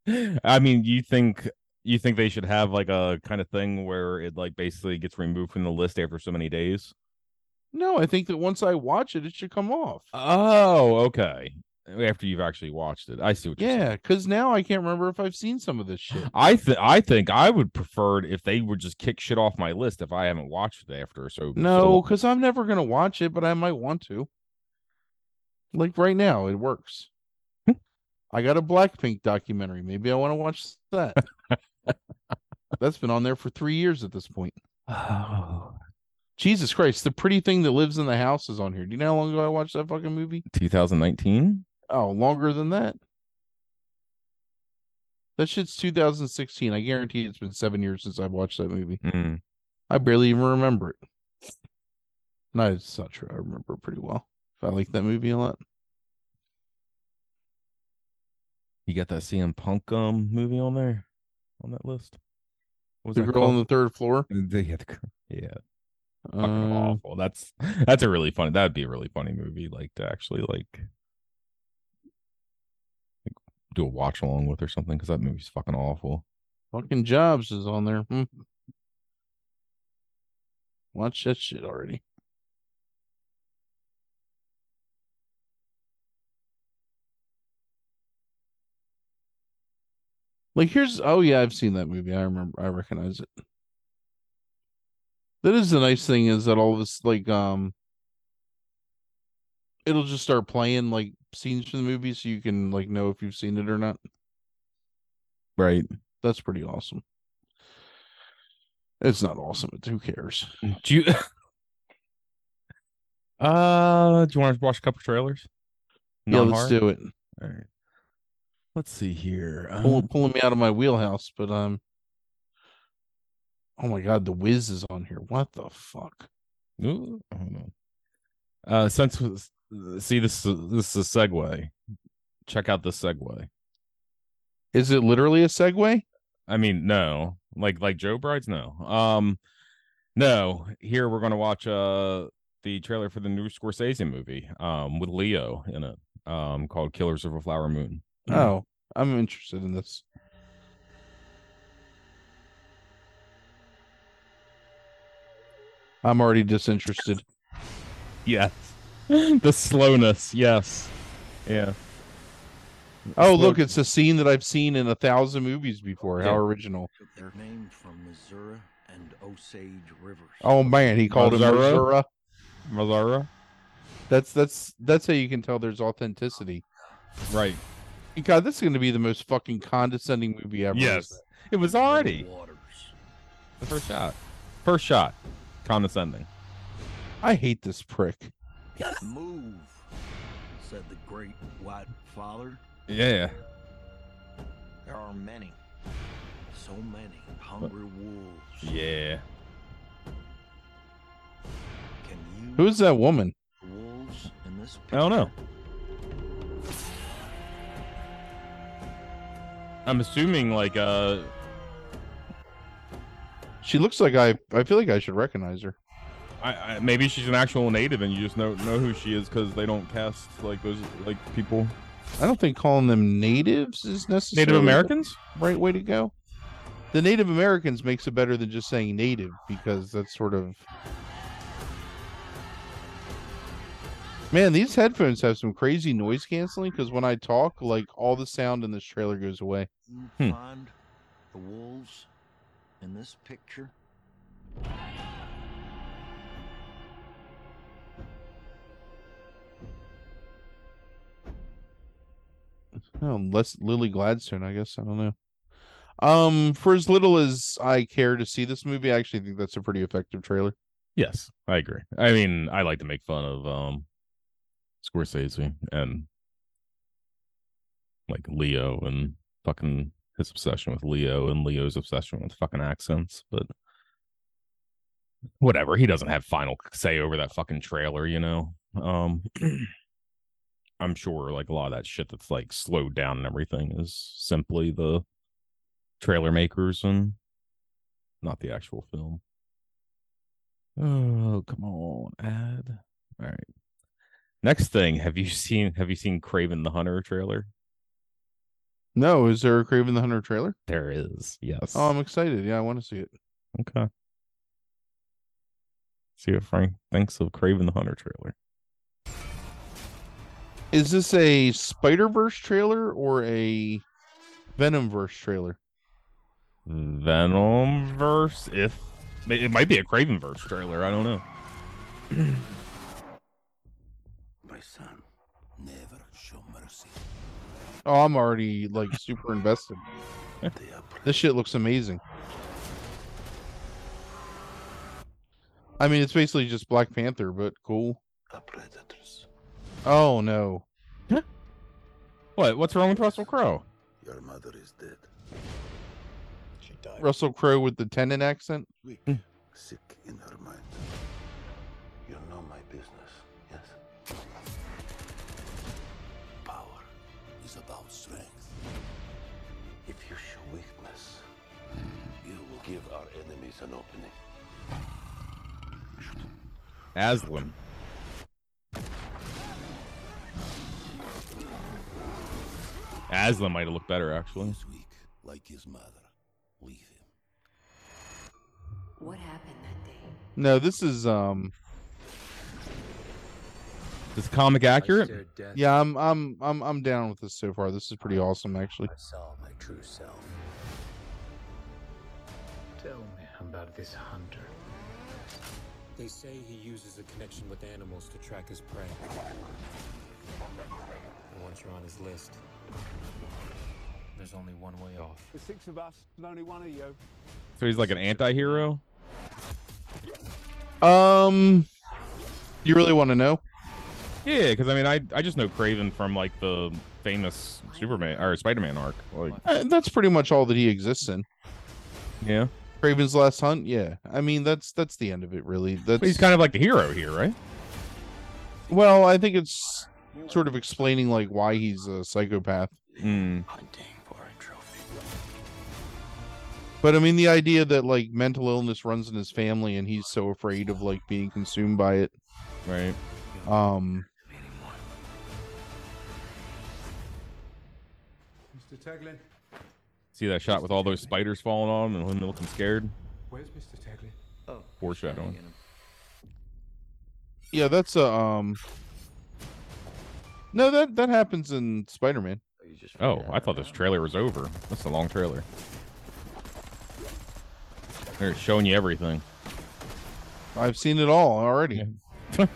I mean, you think you think they should have like a kind of thing where it like basically gets removed from the list after so many days? No, I think that once I watch it, it should come off. Oh, okay. After you've actually watched it, I see what you're saying. Yeah, because now I can't remember if I've seen some of this shit. I think I think I would prefer it if they would just kick shit off my list if I haven't watched it after. So No, because I'm never gonna watch it, but I might want to. Like right now, it works. Hmm. I got a Blackpink documentary. Maybe I want to watch that. That's been on there for three years at this point. so. Jesus Christ, the pretty thing that lives in the house is on here. Do you know how long ago I watched that fucking movie? 2019. Oh, longer than that. That shit's 2016. I guarantee it's been seven years since I've watched that movie. Mm. I barely even remember it. No, it's not true. I remember it pretty well. I like that movie a lot. You got that CM Punk um movie on there on that list. What was The girl on the third floor. Yeah, yeah, fucking Uh, awful. That's that's a really funny. That'd be a really funny movie, like to actually like, do a watch along with or something because that movie's fucking awful. fucking Jobs is on there. Hmm. Watch that shit already. Like here's oh yeah, I've seen that movie. I remember I recognize it. That is the nice thing is that all this like um it'll just start playing like scenes from the movie so you can like know if you've seen it or not. Right? That's pretty awesome. It's not awesome, but who cares? Do you? uh, do you want to watch a couple trailers? Yeah, let's Non-hard? do it. All right. Let's see here. Pull, Uh, pulling me out of my wheelhouse, but um Oh my god, the Wiz is on here. What the fuck? Ooh, hold on. Uh, since was- see this is- this is a segue. Check out the segue. Is it literally a segue? I mean, no, like like Joe Brides, no. Um, no. Here we're gonna watch uh the trailer for the new Scorsese movie, um, with Leo in it, um, called Killers of a Flower Moon. Oh, I'm interested in this. I'm already disinterested. Yes. the slowness, yes. Yeah. Oh, Slow- look, it's a scene that I've seen in a thousand movies before. How original. took their name from Missouri and Osage rivers. Oh man, he called it Missouri? Missouri. Mazara. That's that's that's how you can tell there's authenticity. Right. God, this is going to be the most fucking condescending movie ever. Yes. It was already Waters. the first shot. First shot. Condescending. I hate this prick. Move, said the great white father. Yeah. There are many, so many hungry wolves. Yeah. Can you Who is that woman? wolves in this I don't know. I'm assuming like uh She looks like I. I feel like I should recognize her. I, I maybe she's an actual native and you just know know who she is because they don't cast like those like people. I don't think calling them natives is necessarily Native the Americans? right way to go. The Native Americans makes it better than just saying native because that's sort of. Man, these headphones have some crazy noise canceling because when I talk, like all the sound in this trailer goes away. Hmm. find the wolves in this picture. Oh, less Lily Gladstone, I guess. I don't know. Um, for as little as I care to see this movie, I actually think that's a pretty effective trailer. Yes, I agree. I mean, I like to make fun of um Scorsese and like Leo and fucking his obsession with Leo and Leo's obsession with fucking accents, but whatever. He doesn't have final say over that fucking trailer, you know. Um I'm sure like a lot of that shit that's like slowed down and everything is simply the trailer makers and not the actual film. Oh, come on, ad. All right. Next thing, have you seen have you seen Kraven the Hunter trailer? No, is there a Kraven the Hunter trailer? There is. Yes. Oh, I'm excited. Yeah, I want to see it. okay. See what Frank thinks of Kraven the Hunter trailer. Is this a Spider Verse trailer or a Venom Verse trailer? Venom verse, if it might be a Kraven verse trailer. I don't know. My son, never show mercy. Oh, I'm already like super invested. This shit looks amazing. I mean, it's basically just Black Panther, but cool. the predators. Oh no. What? What's wrong with Russell Crowe? Your mother is dead. She died Russell Crowe with the tenant accent. weak, hmm. sick in her mind. You know my business, yes? Power is about strength. If you show weakness, you will give our enemies an opening. Aslan. Aslan might have looked better actually. He's weak, like his mother. Leave him. What happened that day? No, this is um. Is the comic accurate? Yeah, I'm I'm I'm I'm down with this so far. This is pretty awesome, actually. I saw my true self. Tell me about this hunter. They say he uses a connection with animals to track his prey. And once you're on his list, there's only one way off. The six of us, and only one of you. So he's like an anti-hero? Um, you really want to know? Yeah, because I mean, I I just know Kraven from like the famous Superman or Spider-Man arc. Like, Uh, that's pretty much all that he exists in. yeah, Kraven's Last Hunt. Yeah, I mean that's that's the end of it, really. That's But he's kind of like the hero here, right? well. I think it's sort of explaining like why he's a psychopath. Mm. Hunting for a trophy. But I mean, the idea that like mental illness runs in his family and he's so afraid of like being consumed by it. Right. Um, Mr. Teglin, See that shot with all those spiders falling on him and him looking scared? where's Mr. Teglin? Oh, Foreshadowing. yeah, that's a um. No, that that happens in Spider Man. Oh, oh I thought this trailer was over. That's a long trailer. They're showing you everything. I've seen it all already. All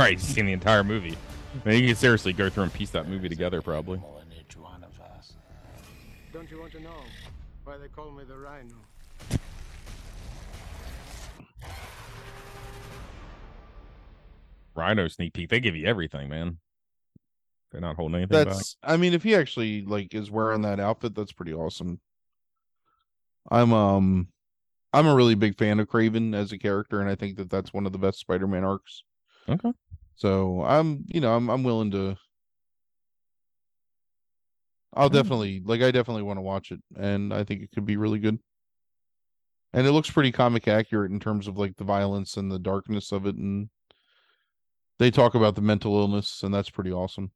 right, you've seen the entire movie. I mean, you can seriously go through and piece that movie together, probably. Don't you want to know why they call me the Rhino? Rhino sneak peek. They give you everything, man. They're not holding anything back. That's. I mean, if he actually like is wearing that outfit, that's pretty awesome. I'm um, I'm a really big fan of Kraven as a character, and I think that that's one of the best Spider-Man arcs. Okay. So I'm, you know, I'm I'm willing to. I'll definitely like. I definitely want to watch it, and I think it could be really good. And it looks pretty comic accurate in terms of like the violence and the darkness of it, and they talk about the mental illness, and that's pretty awesome.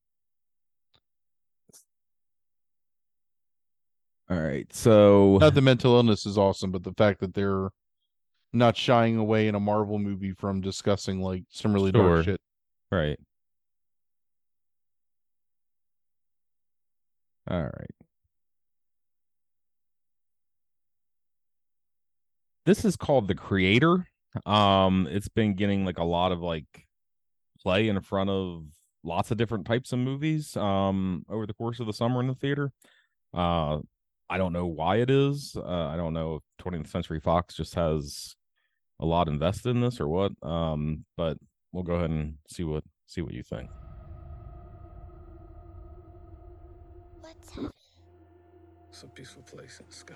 All right. So Not the mental illness is awesome, but the fact that they're not shying away in a Marvel movie from discussing like some really Sure. dark shit. right. All right. This is called The Creator. Um it's been getting like a lot of like play in front of lots of different types of movies um over the course of the summer in the theater. Uh I don't know why it is. Uh, I don't know if 20th Century Fox just has a lot invested in this or what. Um, but we'll go ahead and see what see what you think. What's happening? It's a peaceful place in the sky.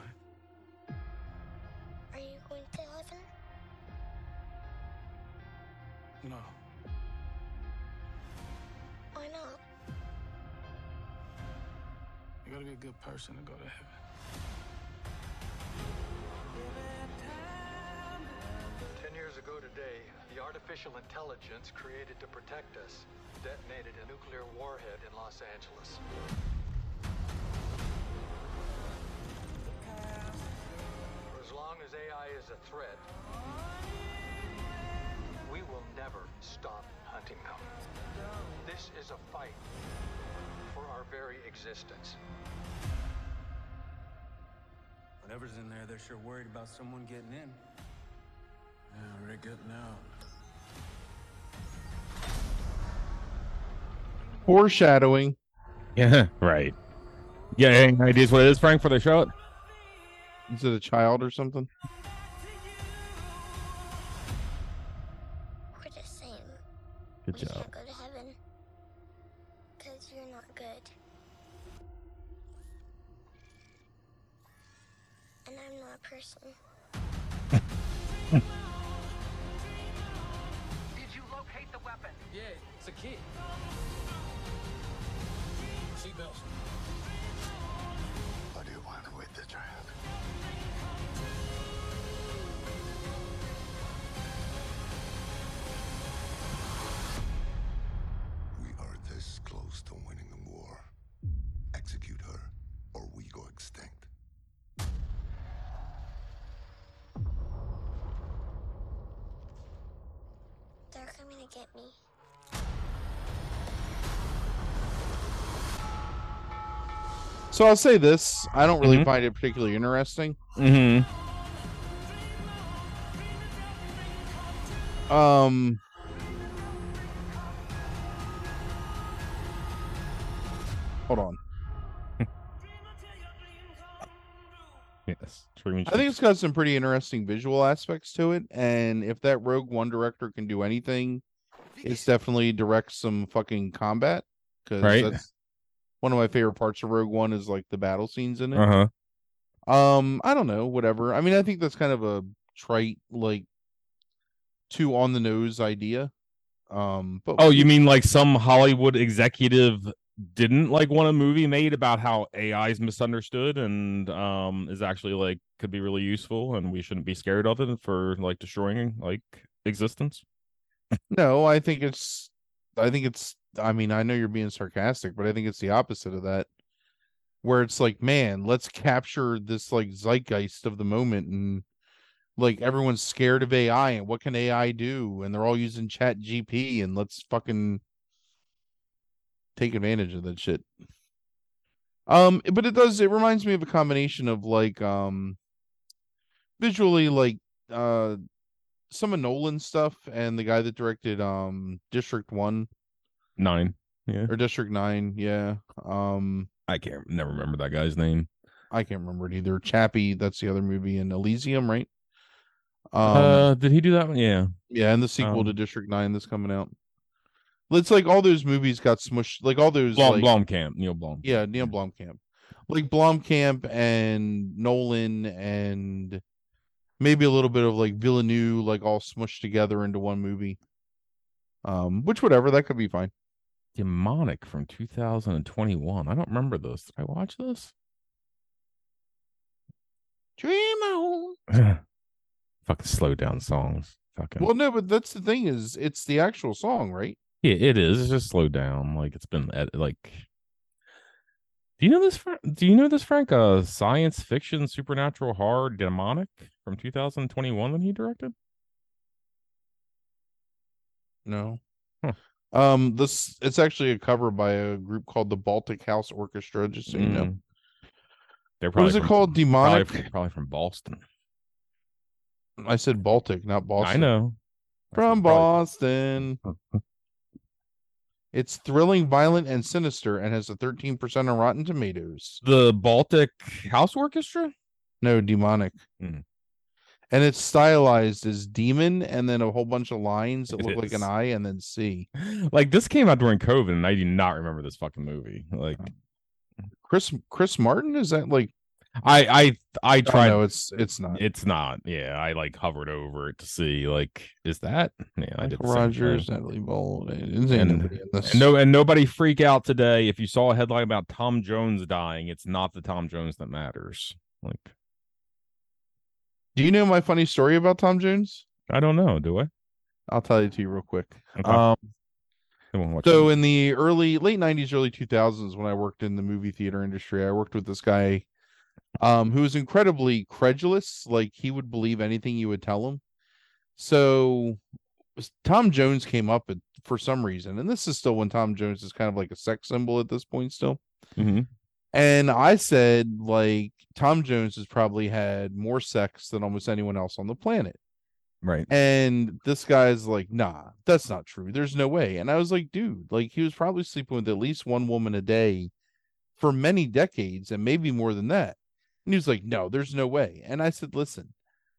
Are you going to heaven? No. Why not? You gotta be a good person to go to heaven. Ten years ago today, the artificial intelligence created to protect us detonated a nuclear warhead in Los Angeles. For as long as AI is a threat, we will never stop hunting them. This is a fight for our very existence. Whatever's in there, they're sure worried about someone getting in. Yeah, we're getting out. Foreshadowing. Yeah, right. Yeah, any ideas what it is, Frank, for the show? Is it a child or something? We're the same. Good we job. can't go to heaven. Because you're not good. And I'm not a person. Did you locate the weapon? Yeah, it's a key. Seatbelts. What do you want with the child? They're coming to get me. So I'll say this: I don't really Mhm. find it particularly interesting. Mm-hmm. Um, hold on. I think it's got some pretty interesting visual aspects to it, and if that Rogue One director can do anything, it's definitely direct some fucking combat. Because Right. that's one of my favorite parts of Rogue One is like the battle scenes in it. uh-huh. Um, I don't know, whatever. I mean, I think that's kind of a trite, like, too on the nose idea. Um, but Oh, you mean like some Hollywood executive didn't like want a movie made about how AI is misunderstood and um is actually like could be really useful and we shouldn't be scared of it for like destroying like existence? no, I think it's, I think it's, I mean, I know you're being sarcastic, but I think it's the opposite of that, where it's like, man, let's capture this like zeitgeist of the moment and like everyone's scared of AI and what can AI do? And they're all using Chat GP and let's fucking take advantage of that shit. Um, but it does it reminds me of a combination of like um visually like uh some of Nolan stuff and the guy that directed um District One Nine. Yeah. or District Nine, yeah. Um I can't never remember that guy's name. I can't remember it either. Chappie, that's the other movie in Elysium, right? Um uh did he do that one? Yeah. Yeah, and the sequel to Um, District Nine that's coming out. It's like all those movies got smushed, like all those Blom, like, Blomkamp, Neill Blom. yeah, Neill Blomkamp, like Blomkamp and Nolan and maybe a little bit of like Villeneuve, like all smushed together into one movie. Um, which whatever, that could be fine. Demonic from 2021. I don't remember this. Did I watch this? Dream on. Fucking slow down songs. Fucking Well, no, but that's the thing is, it's the actual song, right? Yeah, it is. It's just slowed down. Like it's been ed- like. Do you know this? Do you know this, Frank? Uh, science fiction, supernatural, horror, demonic from 2021 that he directed. No. Huh. Um, this it's actually a cover by a group called the Baltic House Orchestra. Just so you know, Mm. They're probably what is it from- called? Probably Demonic. from, probably from Boston. I said Baltic, not Boston. I know. From probably- Boston. It's thrilling, violent, and sinister, and has a 13% on Rotten Tomatoes. The Baltic House Orchestra. No, demonic. Hmm. And it's stylized as demon, and then a whole bunch of lines that It look like an eye, and then C. Like this came out during COVID, and I do not remember this fucking movie. Like Chris Chris Martin is that like? I I I I tried. know it's it's not. It's not. Yeah, I like hovered over it to see. Like, is that? Yeah, I did Michael the same Rogers. Nathalie Boltt, and, and, And- nobody in this. And no, and nobody freak out today. If you saw a headline about Tom Jones dying, it's not the Tom Jones that matters. Like, Do you know my funny story about Tom Jones? I don't know. Do I? I'll tell it to you real quick. Okay. Um, I So in the early late nineties, early two thousands, when I worked in the movie theater industry, I worked with this guy um who was incredibly credulous. Like he would believe anything you would tell him. So Tom Jones came up at, for some reason, and this is still when Tom Jones is kind of like a sex symbol at this point still. Mhm. And I said, like, Tom Jones has probably had more sex than almost anyone else on the planet. right. And this guy's like, nah, that's not true. There's no way. And I was like, dude, like he was probably sleeping with at least one woman a day for many decades and maybe more than that. And he was like, no, there's no way. And I said, listen,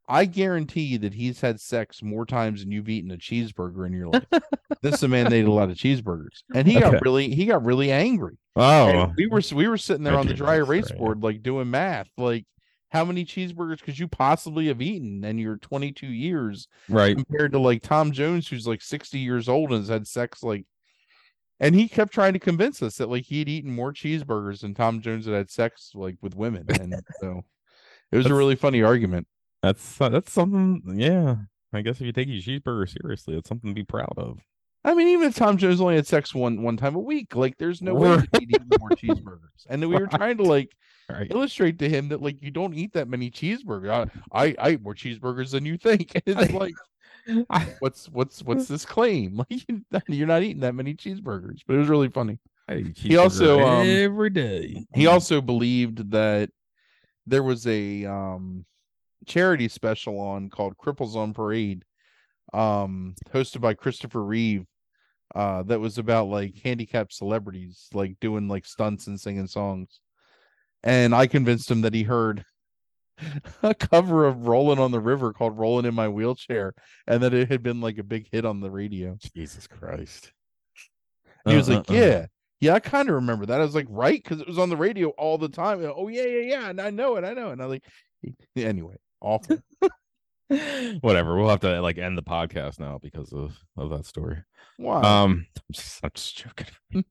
I guarantee that he's had sex more times than you've eaten a cheeseburger in your life. this is a man that ate a lot of cheeseburgers. And he Okay. got really, he got really angry. Oh, And we were we were sitting there I on the dry erase Australia. board, like doing math, like how many cheeseburgers could you possibly have eaten in your 22 years right. compared to like Tom Jones, who's like 60 years old and has had sex like and he kept trying to convince us that like he had eaten more cheeseburgers than Tom Jones had had sex like with women. And so it was a really funny argument. That's uh, that's something. Yeah, I guess if you take your cheeseburger seriously, it's something to be proud of. I mean, even if Tom Jones only had sex one one time a week, like there's no way he'd eat more cheeseburgers. And then we were trying to like Right. illustrate to him that like you don't eat that many cheeseburgers. I, I, I eat more cheeseburgers than you think. And it's like what's what's what's this claim? You're not eating that many cheeseburgers. But it was really funny. He also, um, every day. He also believed that there was a um charity special on called Cripples on Parade, um, hosted by Christopher Reeve. Uh, that was about like handicapped celebrities, like doing like stunts and singing songs. And I convinced him that he heard a cover of Rolling on the River called Rolling in My Wheelchair, and that it had been like a big hit on the radio. Jesus Christ. He was Uh, like, uh, uh. Yeah, Yeah, I kind of remember that. I was like, right, because it was on the radio all the time. Oh yeah, yeah, yeah, and I know it, I know it. And I was like, anyway, awful. Whatever. We'll have to like end the podcast now because of of that story. Wow, Um, I'm just, I'm just joking.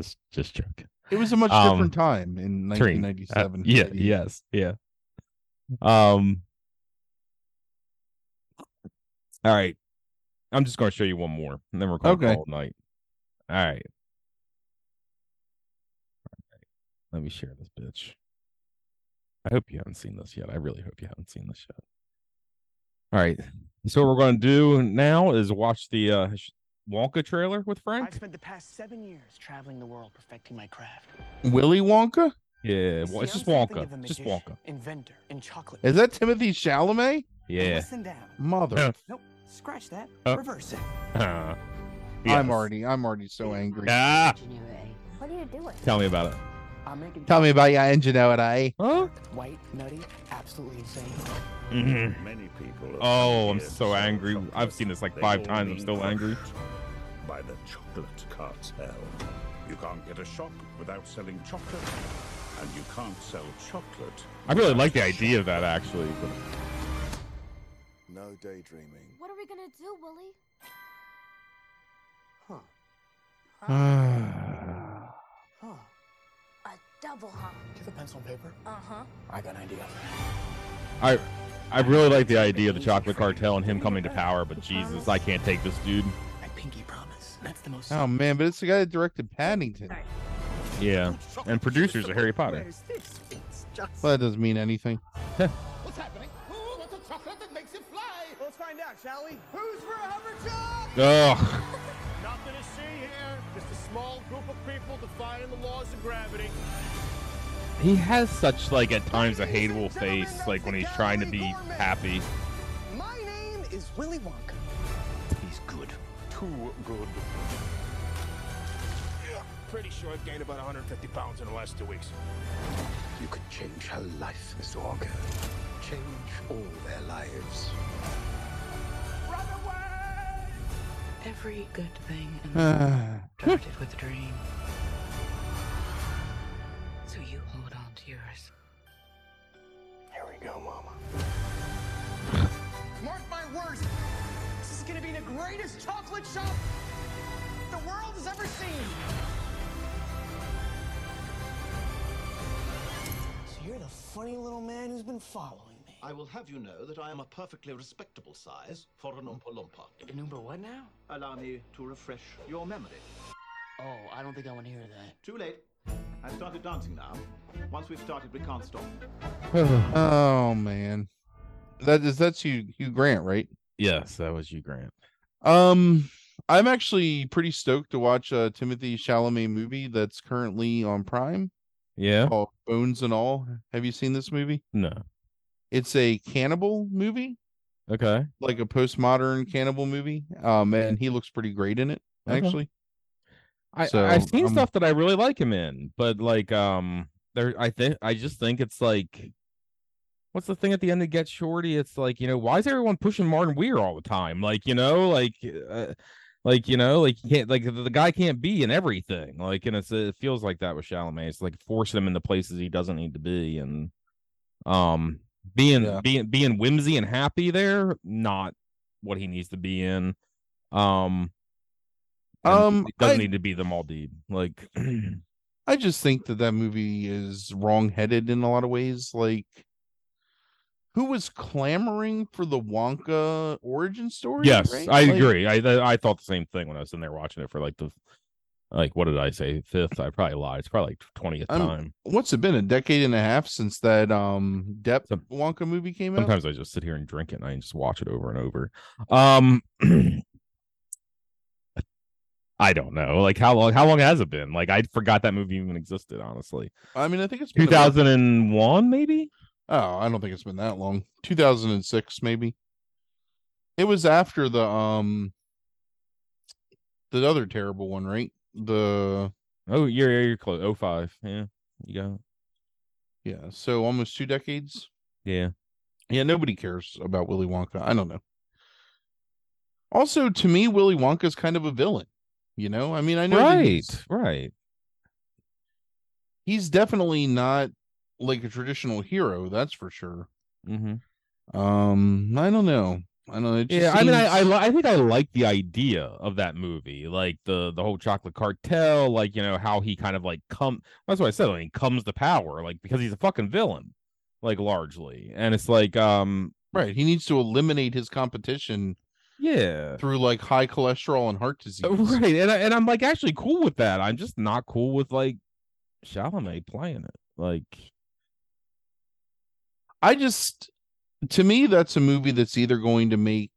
just just joking. It was a much um, different time in Treen, uh, 1997. yeah. Yes. Yeah. Um. All right. I'm just going to show you one more, and then we're going to Okay. call it night. All right. All right. Let me share this bitch. I hope you haven't seen this yet. I really hope you haven't seen this yet. All right. So what we're going to do now is watch the uh, Wonka trailer with Frank? I've spent the past seven years traveling the world perfecting my craft. Willy Wonka. Yeah, well, it's just something Wonka. of Just magician, Wonka. Inventor in chocolate. Is that Timothée Chalamet? Now Yeah. Listen down. Mother, Uh, Nope. Scratch that. Uh. Reverse it. Uh, I'm already, I'm already so angry. Ah, What are you doing? tell me about it. I'm making Tell me about your engine, ingenuity. Huh? white, nutty, absolutely insane. Mhm. Many people. Oh, I'm so angry. I've seen this like five times. I'm still angry. By the chocolate cartel. You can't get a shop without selling chocolate, and you can't sell chocolate. I really like the idea of that actually. But No daydreaming. What are we gonna do, Willie? Huh. Huh. Huh. A double hump. Do you have a pencil and paper? Uh huh. I got an idea. I I really like the idea of the chocolate cartel and him coming to power. But Jesus, I can't take this dude. I pinky promise. That's the most. Oh man, but it's the guy that directed Paddington. Yeah, and producers of Harry Potter. Where's this? It's just. Well, that doesn't mean anything. What's happening? Who wants a chocolate that makes it fly? Let's find out, shall we? Who's for a hover job? Ugh. Nothing to see here. Just a small group of people defying the laws of gravity. He has such like at times a hateable face, like when he's trying to be happy. My name is Willy Wonka. He's good. Too good. Pretty sure I've gained about 150 pounds in the last two weeks. You could change her life, Mr. Wonka. Change all their lives. Every good thing in the world started with a dream. So you hold on to yours. Here we go, Mama. Mark my words. This is gonna be the greatest chocolate shop the world has ever seen. So you're the funny little man who's been following me. I will have you know that I am a perfectly respectable size for an Oompa Loompa. An Uber what now? Allow me to refresh your memory. Oh, I don't think I want to hear that. Too late. I've started dancing now. Once we've started, we can't stop. oh man, that is that's you, Hugh Grant, right? Yes, that was Hugh Grant. Um, I'm actually pretty stoked to watch a Timothée Chalamet movie that's currently on Prime Yeah. called Bones and All. Have you seen this movie? No. It's a cannibal movie, Okay. like a postmodern cannibal movie. Um, and he looks pretty great in it, Okay. actually. I So, I've seen um, stuff that I really like him in, but like um there I think I just think it's like what's the thing at the end of Get Shorty? It's like, you know, why is everyone pushing Martin Weir all the time? Like, you know, like uh, like you know, like you can't like the, the guy can't be in everything. Like and it's it feels like that with Chalamet. It's like forcing him into places he doesn't need to be and um being Yeah. being being whimsy and happy there, not what he needs to be in. Um Um, it doesn't I- need to be the Maldive. Like, I just think that that movie is wrong-headed in a lot of ways. Like, who was clamoring for the Wonka origin story? yes, right? I Like, agree. I I thought the same thing when I was in there watching it for like the like what did I say fifth? I probably lied. It's probably like twentieth I'm- time. What's it been? A decade and a half since that um Depp Some- Wonka movie came out. Sometimes I just sit here and drink it and I just watch it over and over. Um. I don't know. Like how long? How long has it been? Like I forgot that movie even existed. Honestly, I mean, I think it's two thousand and one, maybe. Oh, I don't think it's been that long. 2006 maybe. It was after the um the other terrible one, right? The Oh, you're you're close. Oh five. Yeah, you got. It. yeah, so almost two decades. Yeah. Yeah, nobody cares about Willy Wonka. I don't know. Also, to me, Willy Wonka is kind of a villain. You know, I mean, I know Right, he's, right. he's definitely not like a traditional hero, that's for sure. Mm-hmm. Um, I don't know. I don't know. Yeah, I mean, I I, li- I think I like the idea of that movie, like the the whole chocolate cartel, like you know how he kind of like come. That's what I said. I mean, comes to power, like because he's a fucking villain, like largely, and it's like, um, right. He needs to eliminate his competition yeah, through like high cholesterol and heart oh, disease. right, and I, and I'm like actually cool with that. I'm just not cool with like Chalamet playing it, like. I just, to me, that's a movie that's either going to make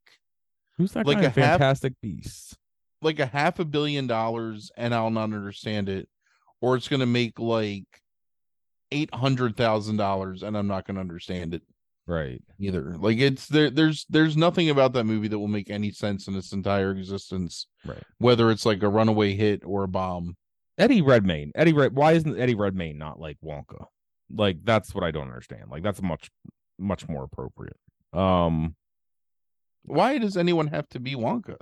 Who's that Like a in half- Fantastic Beasts. like a half a billion dollars and I'll not understand it, or it's going to make like eight hundred thousand dollars and I'm not going to understand it Right. either. Like it's there. There's there's nothing about that movie that will make any sense in its entire existence, Right. whether it's like a runaway hit or a bomb. Eddie Redmayne. Eddie Red. Why isn't Eddie Redmayne not like Wonka? Like that's what I don't understand. Like that's much much more appropriate. Um. Why does anyone have to be Wonka?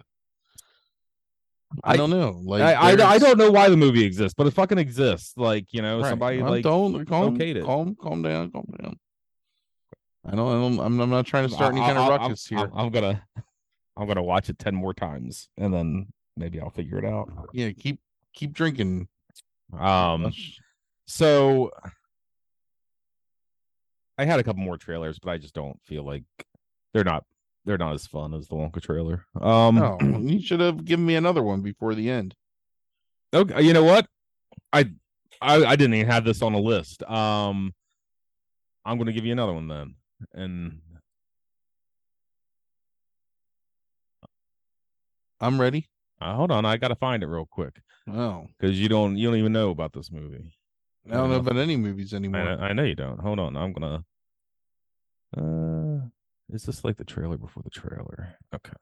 I, I- don't know. Like I, I I don't know why the movie exists, but it fucking exists. Like you know, Right. somebody Well, like don't calm, calm, calm down, calm down. I don't. I don't I'm, I'm not trying to start any I- kind of I- ruckus here. I'm, gonna I'm gonna watch it ten more times and then maybe I'll figure it out. yeah, keep keep drinking. Um. So I had a couple more trailers, but I just don't feel like they're not they're not as fun as the Wonka trailer. Um. No, you should have given me another one before the end. Okay, you know what? I, I I didn't even have this on a list. Um, I'm gonna give you another one then, and I'm ready. uh, hold on, I gotta find it real quick Oh, because you don't you don't even know about this movie. I don't know about any movies anymore. I know you don't. Hold on, I'm gonna. Uh, is this like the trailer before the trailer? Okay.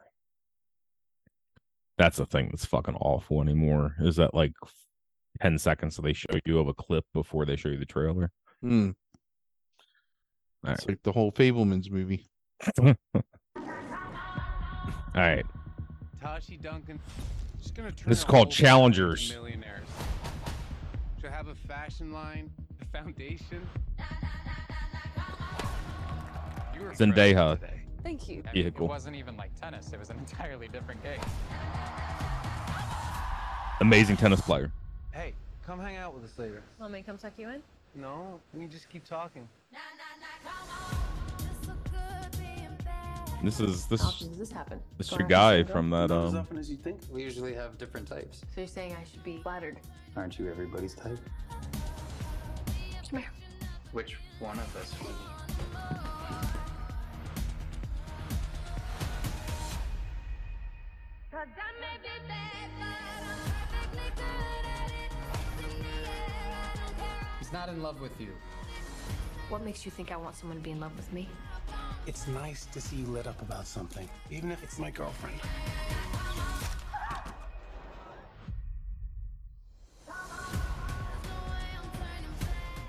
That's the thing that's fucking awful anymore. Is that like ten seconds so they show you of a clip before they show you the trailer? Hmm. All It's like the whole Fabelmans movie. All right. Tashi Duncan. She's gonna turn This is her called whole family into Challengers. Millionaires. She'll have a fashion line, a foundation. You were Zendaya. today. Thank you. I mean, Vehicle. It wasn't even like tennis. It was an entirely different game. Amazing tennis player. Hey, come hang out with us later. Want me to come tuck you in? No, we just keep talking. This is this How often does this happen? this Go your around guy the same from girl? that um often as you think. We usually have different types. So you're saying I should be flattered? Aren't you everybody's type? Come here. Which one of us would you? He's not in love with you. What makes you think I want someone to be in love with me? It's nice to see you lit up about something, even if it's my girlfriend.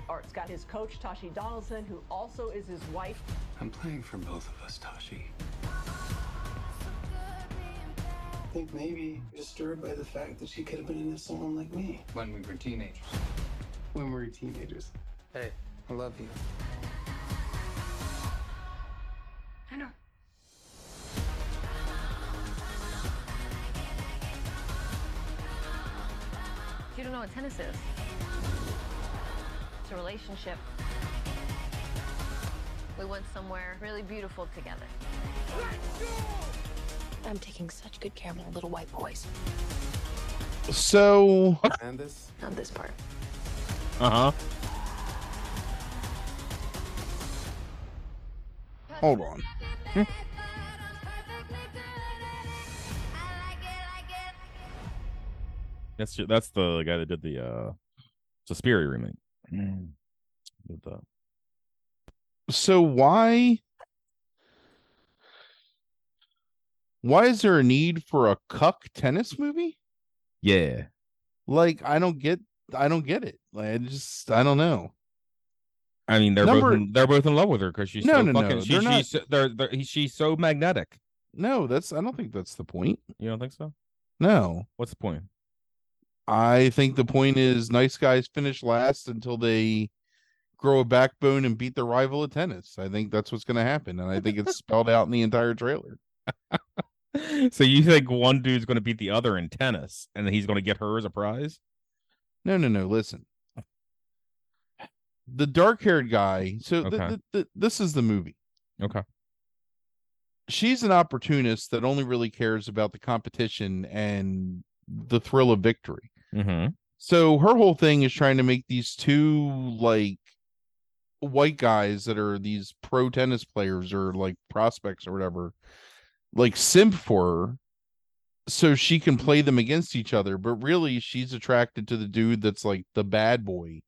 Art's got his coach, Tashi Donaldson, who also is his wife. I'm playing for both of us, Tashi. I think maybe you're disturbed by the fact that she could have been into someone like me When we were teenagers. when we were teenagers. Hey, I love you. You don't know what tennis is. It's a relationship. We went somewhere really beautiful together. I'm taking such good care of my little white boys. So And this? Not this part. uh-huh. hold on. That's that's the guy that did the uh Suspiria remake. Did the- So why why is there a need for a cuck tennis movie? Yeah. Like I don't get I don't get it. Like I just I don't know. I mean they're Number- both in, they're both in love with her because she's No, so no, no, fucking she, they're not- she's so, they're, they're, she's so magnetic. No, that's I don't think that's the point. You don't think so? No. What's the point? I think the point is nice guys finish last until they grow a backbone and beat their rival at tennis. I think that's what's going to happen, and I think it's spelled out in the entire trailer. so you think one dude's going to beat the other in tennis, and he's going to get her as a prize? No, no, no. Listen, the dark-haired guy. So th- Okay. th- th- this is the movie. Okay. She's an opportunist that only really cares about the competition and the thrill of victory. Mm-hmm. So her whole thing is trying to make these two like white guys that are these pro tennis players or like prospects or whatever, like simp for her so she can play them against each other. But really, she's attracted to the dude that's like the bad boy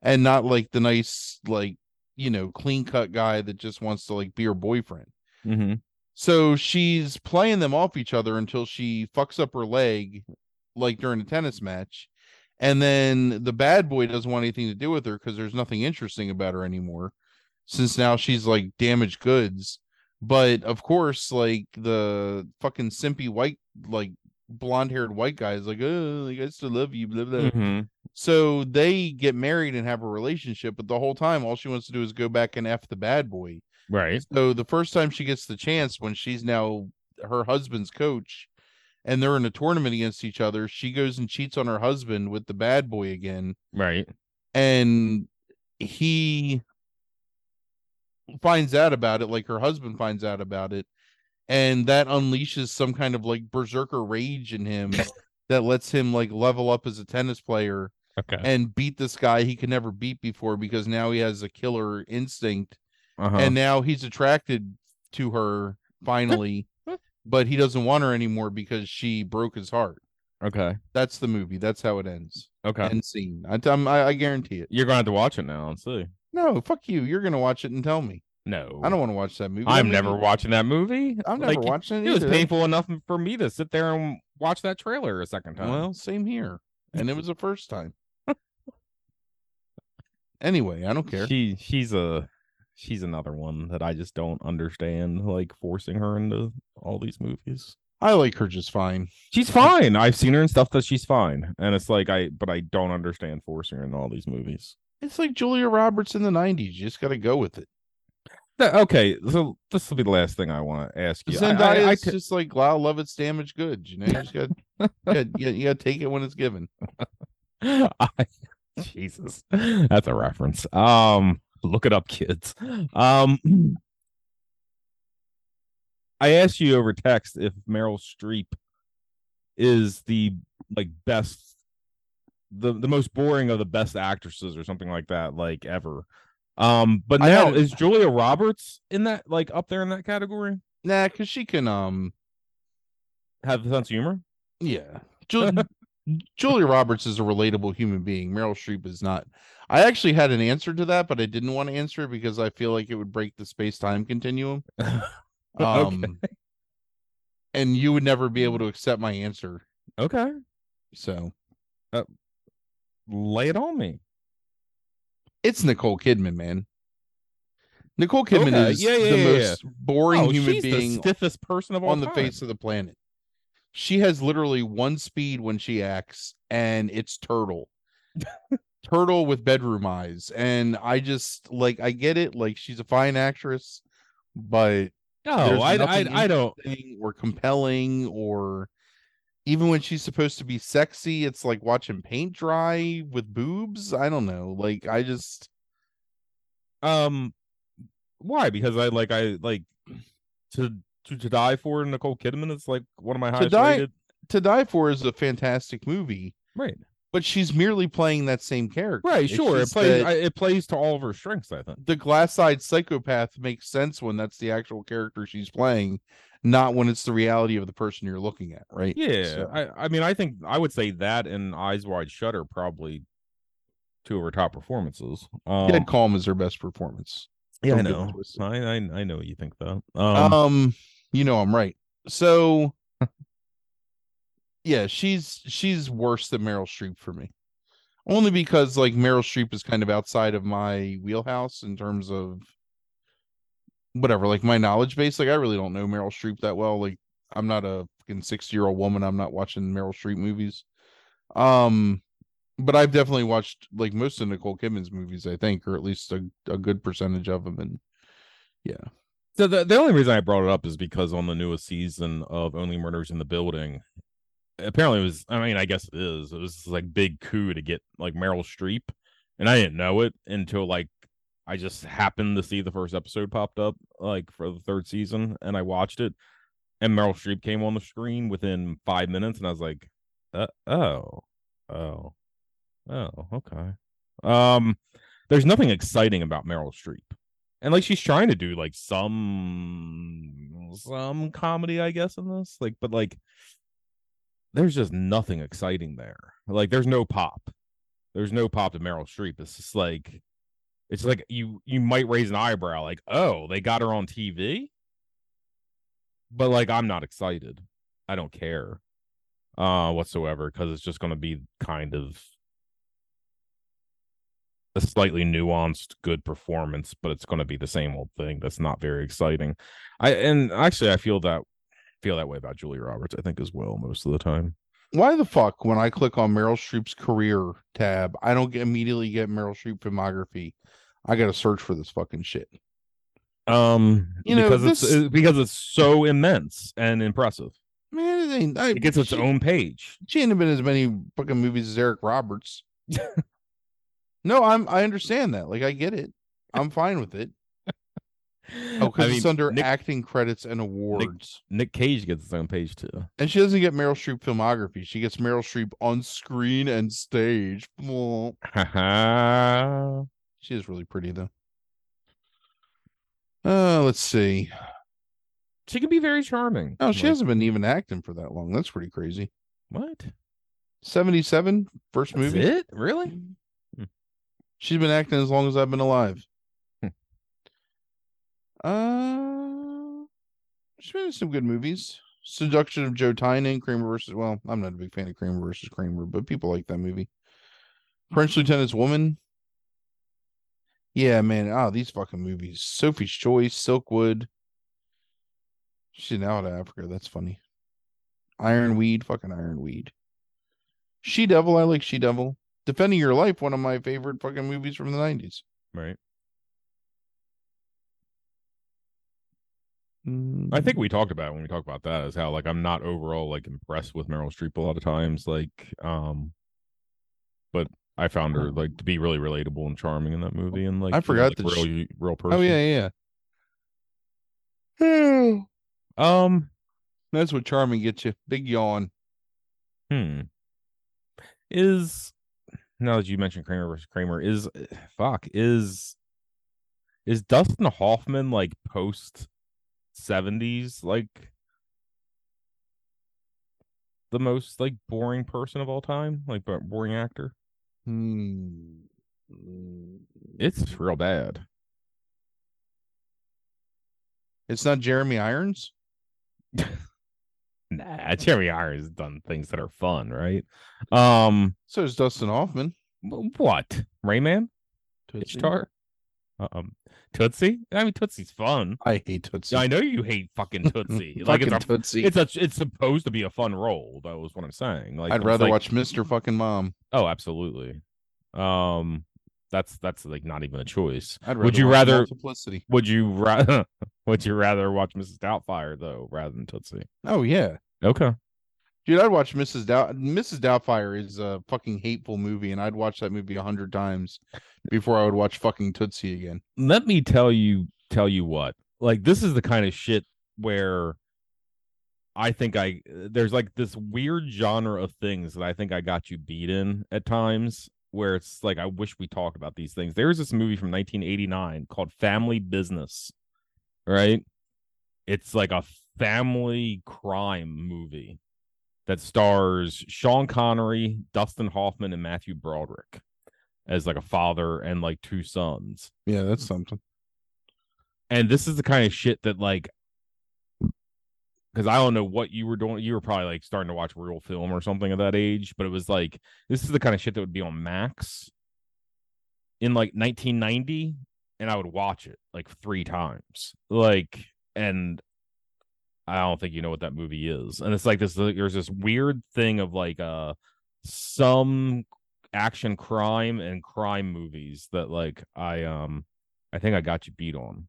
and not like the nice, like, you know, clean cut guy that just wants to like be her boyfriend. Mm-hmm. So she's playing them off each other until she fucks up her leg, like during a tennis match. And then the bad boy doesn't want anything to do with her because there's nothing interesting about her anymore, since now she's like damaged goods. But of course, like the fucking simpy white, like blonde haired white guy is like, oh, like, I still love you, blah, blah. Mhm. So they get married and have a relationship, but the whole time, all she wants to do is go back and F the bad boy. Right. So the first time she gets the chance when she's now her husband's coach and they're in a tournament against each other, she goes and cheats on her husband with the bad boy again. Right. And he finds out about it, like her husband finds out about it. And that unleashes some kind of like berserker rage in him that lets him like level up as a tennis player Okay. and beat this guy he could never beat before because now he has a killer instinct Uh-huh. and now he's attracted to her finally but he doesn't want her anymore because she broke his heart okay. that's the movie that's how it ends Okay. end scene I, I'm- I, I guarantee it You're gonna have to watch it now and see. no fuck you you're gonna watch it and tell me No. i don't want to watch that movie I'm That never movie- watching that movie. I'm never Like, watching it It was either. painful enough for me to sit there and watch that trailer a second time. well same here and it was the first time anyway i don't care She she's a she's another one that I just don't understand, like forcing her into all these movies. i like her just fine She's fine. I've seen her in stuff that she's fine, and it's like I, but I don't understand forcing her in all these movies. it's like julia roberts in the 90s you just gotta go with it Th- Okay, so this will be the last thing I want to ask you. I- Zendaya I- I is just like wow, love it's damaged goods. You know, you just got you, you, you got to take it when it's given. I, Jesus, that's a reference. Um, look it up, kids. Um, I asked you over text if Meryl Streep is the like best, the the most boring of the best actresses or something like that, like ever. Um, but now had- is Julia Roberts in that like up there in that category? Nah, because she can um Have a sense of humor? yeah. Ju- Julia Roberts is a relatable human being. Meryl Streep is not. I actually had an answer to that, but I didn't want to answer it because I feel like it would break the space time continuum. Um, and you would never be able to accept my answer. Okay, So lay it on me. it's Nicole Kidman, man. Nicole Kidman Okay, is yeah, yeah, the yeah, most boring Oh, human she's the being stiffest person of all on the face of the planet. She has literally one speed when she acts, and it's turtle. turtle with bedroom eyes. And I just like I get it, like she's a fine actress, but No, I, I, I don't. or compelling or even when she's supposed to be sexy, it's like watching paint dry with boobs. I don't know. Like I just Um, why? Because I like I like to to, to die for Nicole Kidman is like one of my highest to die rated. to die for is a fantastic movie. Right, But she's merely playing that same character. right, It's sure. It plays. I, it plays to all of her strengths. I think. the glass-eyed psychopath makes sense when that's the actual character she's playing, not when it's the reality of the person you're looking at, right? Yeah, So- I, I mean, I think I would say that and Eyes Wide Shut are probably two of her top performances. Um, Dead Calm is her best performance. yeah, I Don't get know. I, I I know what you think that. Um, Um, you know I'm right. So yeah, she's she's worse than Meryl Streep for me. Only because like Meryl Streep is kind of outside of my wheelhouse in terms of whatever, like my knowledge base. Like I really don't know Meryl Streep that well. Like I'm not a fucking 60 year old woman. I'm not watching Meryl Streep movies. Um, but I've definitely watched like most of Nicole Kidman's movies, I think, or at least a, a good percentage of them. And yeah, So the the only reason I brought it up is because on the newest season of Only Murders in the Building, apparently it was. I mean, I guess it is. It was like big coup to get like Meryl Streep, and I didn't know it until like I just happened to see the first episode popped up like for the third season, and I watched it, and Meryl Streep came on the screen within five minutes, and I was like, uh, oh, oh, oh, okay. Um, there's nothing exciting about Meryl Streep and like she's trying to do like some some comedy i guess in this like but like there's just nothing exciting there. Like there's no pop. There's no pop to meryl streep. It's just like it's like you you might raise an eyebrow like oh they got her on tv but like i'm not excited. I don't care uh whatsoever because it's just going to be kind of a slightly nuanced good performance but it's going to be the same old thing that's not very exciting i and actually i feel that feel that way about julia roberts i think as well most of the time why the fuck when I click on Meryl Streep's career tab, I don't get immediately get Meryl Streep filmography. I got to search for this fucking shit. um You know, because it's this- it's because it's so immense and impressive Man, it. I, it gets its she, own page She ain't been as many fucking movies as Eric Roberts. no, I'm. I understand that. Like, I get it. I'm fine with it. Oh, because I it's under Nick, acting credits and awards. Nick cage gets his own page too And she doesn't get Meryl Streep filmography. She gets Meryl Streep on screen and stage. She is really pretty though. Uh, let's see. she can be very charming Oh, she Like, hasn't been even acting for that long. That's pretty crazy. what 77, first That's movie. it really She's been acting as long as I've been alive. Hmm. uh, she's been in some good movies. Seduction of Joe Tynan, Kramer versus. Well, I'm not a big fan of Kramer versus Kramer, but people like that movie. French Lieutenant's Woman. Yeah, man. Oh, these fucking movies. Sophie's Choice, Silkwood. She's now out of Africa. That's funny. Ironweed, fucking Ironweed. She Devil, I like She Devil. Defending Your Life, one of my favorite fucking movies from the 90s. right I think we talked about it when we talked about that is how like I'm not overall like impressed with Meryl Streep a lot of times like um but I found her like to be really relatable and charming in that movie and like I you know, forgot like, that real she- real person. Oh, yeah, yeah. Um That's what charming gets you. Big yawn. hmm is now that you mentioned Kramer versus Kramer is fuck is is Dustin Hoffman like post 70s like the most like boring person of all time like bo- boring actor Hmm. it's real bad It's not Jeremy Irons. Nah, Jeremy Irons has done things that are fun, right? Um, So is Dustin Hoffman. what? Rain Man, Tootsie. Ishtar, um, Tootsie. I mean, Tootsie's fun. I hate Tootsie. I know you hate fucking Tootsie. like Fucking it's a, Tootsie. it's a, it's supposed to be a fun role. That was what I'm saying. Like I'd rather like- watch Mr. Fucking Mom. Oh, absolutely. Um, that's that's like not even a choice. I'd rather would you rather? Multiplicity. Would you rather? would you rather watch Mrs. Doubtfire though, rather than Tootsie? Oh yeah. Okay. Dude, I'd watch Mrs. Doubt Mrs. Doubtfire is a fucking hateful movie, and I'd watch that movie a hundred times before I would watch fucking Tootsie again. let me tell you tell you what like this is the kind of shit where i think i there's like this weird genre of things that i think i got you beat in at times where it's like i wish we talked about these things there's this movie from 1989 called family business right it's like a family crime movie that stars sean connery dustin hoffman and matthew broderick as like a father and like two sons Yeah, that's something. and this is the kind of shit that like because I don't know what you were doing. You were probably like starting to watch real film or something at that age, but it was like this is the kind of shit that would be on Max in like 1990, and I would watch it like three times. Like, and I don't think you know what that movie is. And it's like this. There's this weird thing of like uh some action crime and crime movies that like I um I think I got you beat on.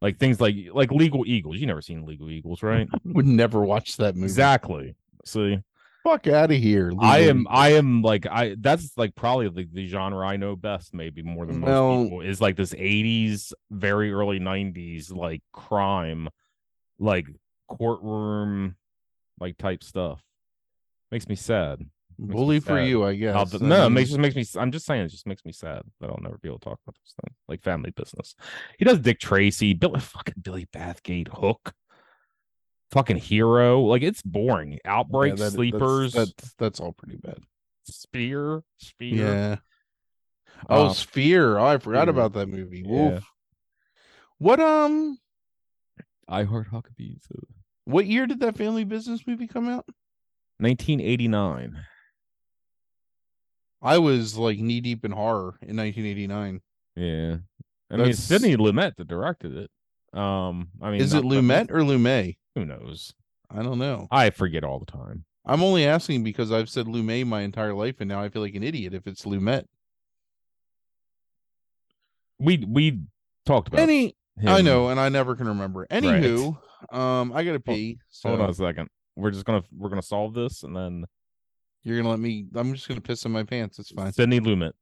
Like things like like Legal Eagles. You never seen Legal Eagles, right? I Would never watch that movie. Exactly. See, Fuck out of here. I am Eagles. I am like I that's like probably the, the genre I know best, maybe more than most people, is like this 80s, very early 90s, like crime, like courtroom like type stuff. Makes me sad. Makes me bully for you, I guess. the- I no, it makes just makes me. I'm just saying, it just makes me sad that I'll never be able to talk about those things, like family business. He does Dick Tracy, Billy, fucking Billy Bathgate, Hook, fucking Hero. Like it's boring. yeah, Outbreak, that- Sleepers, That's, that's all pretty bad. Spear, Spear. Yeah. Oh, Um, Sphere. Oh, I forgot Sphere. about that movie. Yeah. What um I Heart Huckabees. what year did that family business movie come out? 1989. I was like knee deep in horror in 1989. Yeah, I mean That's- it's Sidney Lumet that directed it. Um, I mean, Is it Lumet or Lumet? Who knows? I don't know. I forget all the time. I'm only asking because I've said Lumet my entire life and now I feel like an idiot if it's Lumet. We we talked about Any I know, and I never can remember. Anywho, um, I gotta pee. So Hold on a second. We're just gonna we're gonna solve this and then you're gonna let me I'm just gonna piss in my pants. It's fine. Sidney Lumet.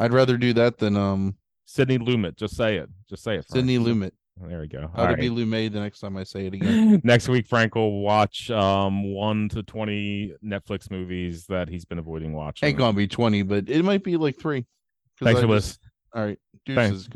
I'd rather do that than um Sidney Lumet. Just say it. Just say it. Sidney Lumet. There we go. How All to be. Lumet the next time I say it again. Next week, Frank will watch um one to twenty Netflix movies that he's been avoiding watching. Ain't gonna be 20, but it might be like three. Thanks I for just- listening. All right. Thanks. Deuces.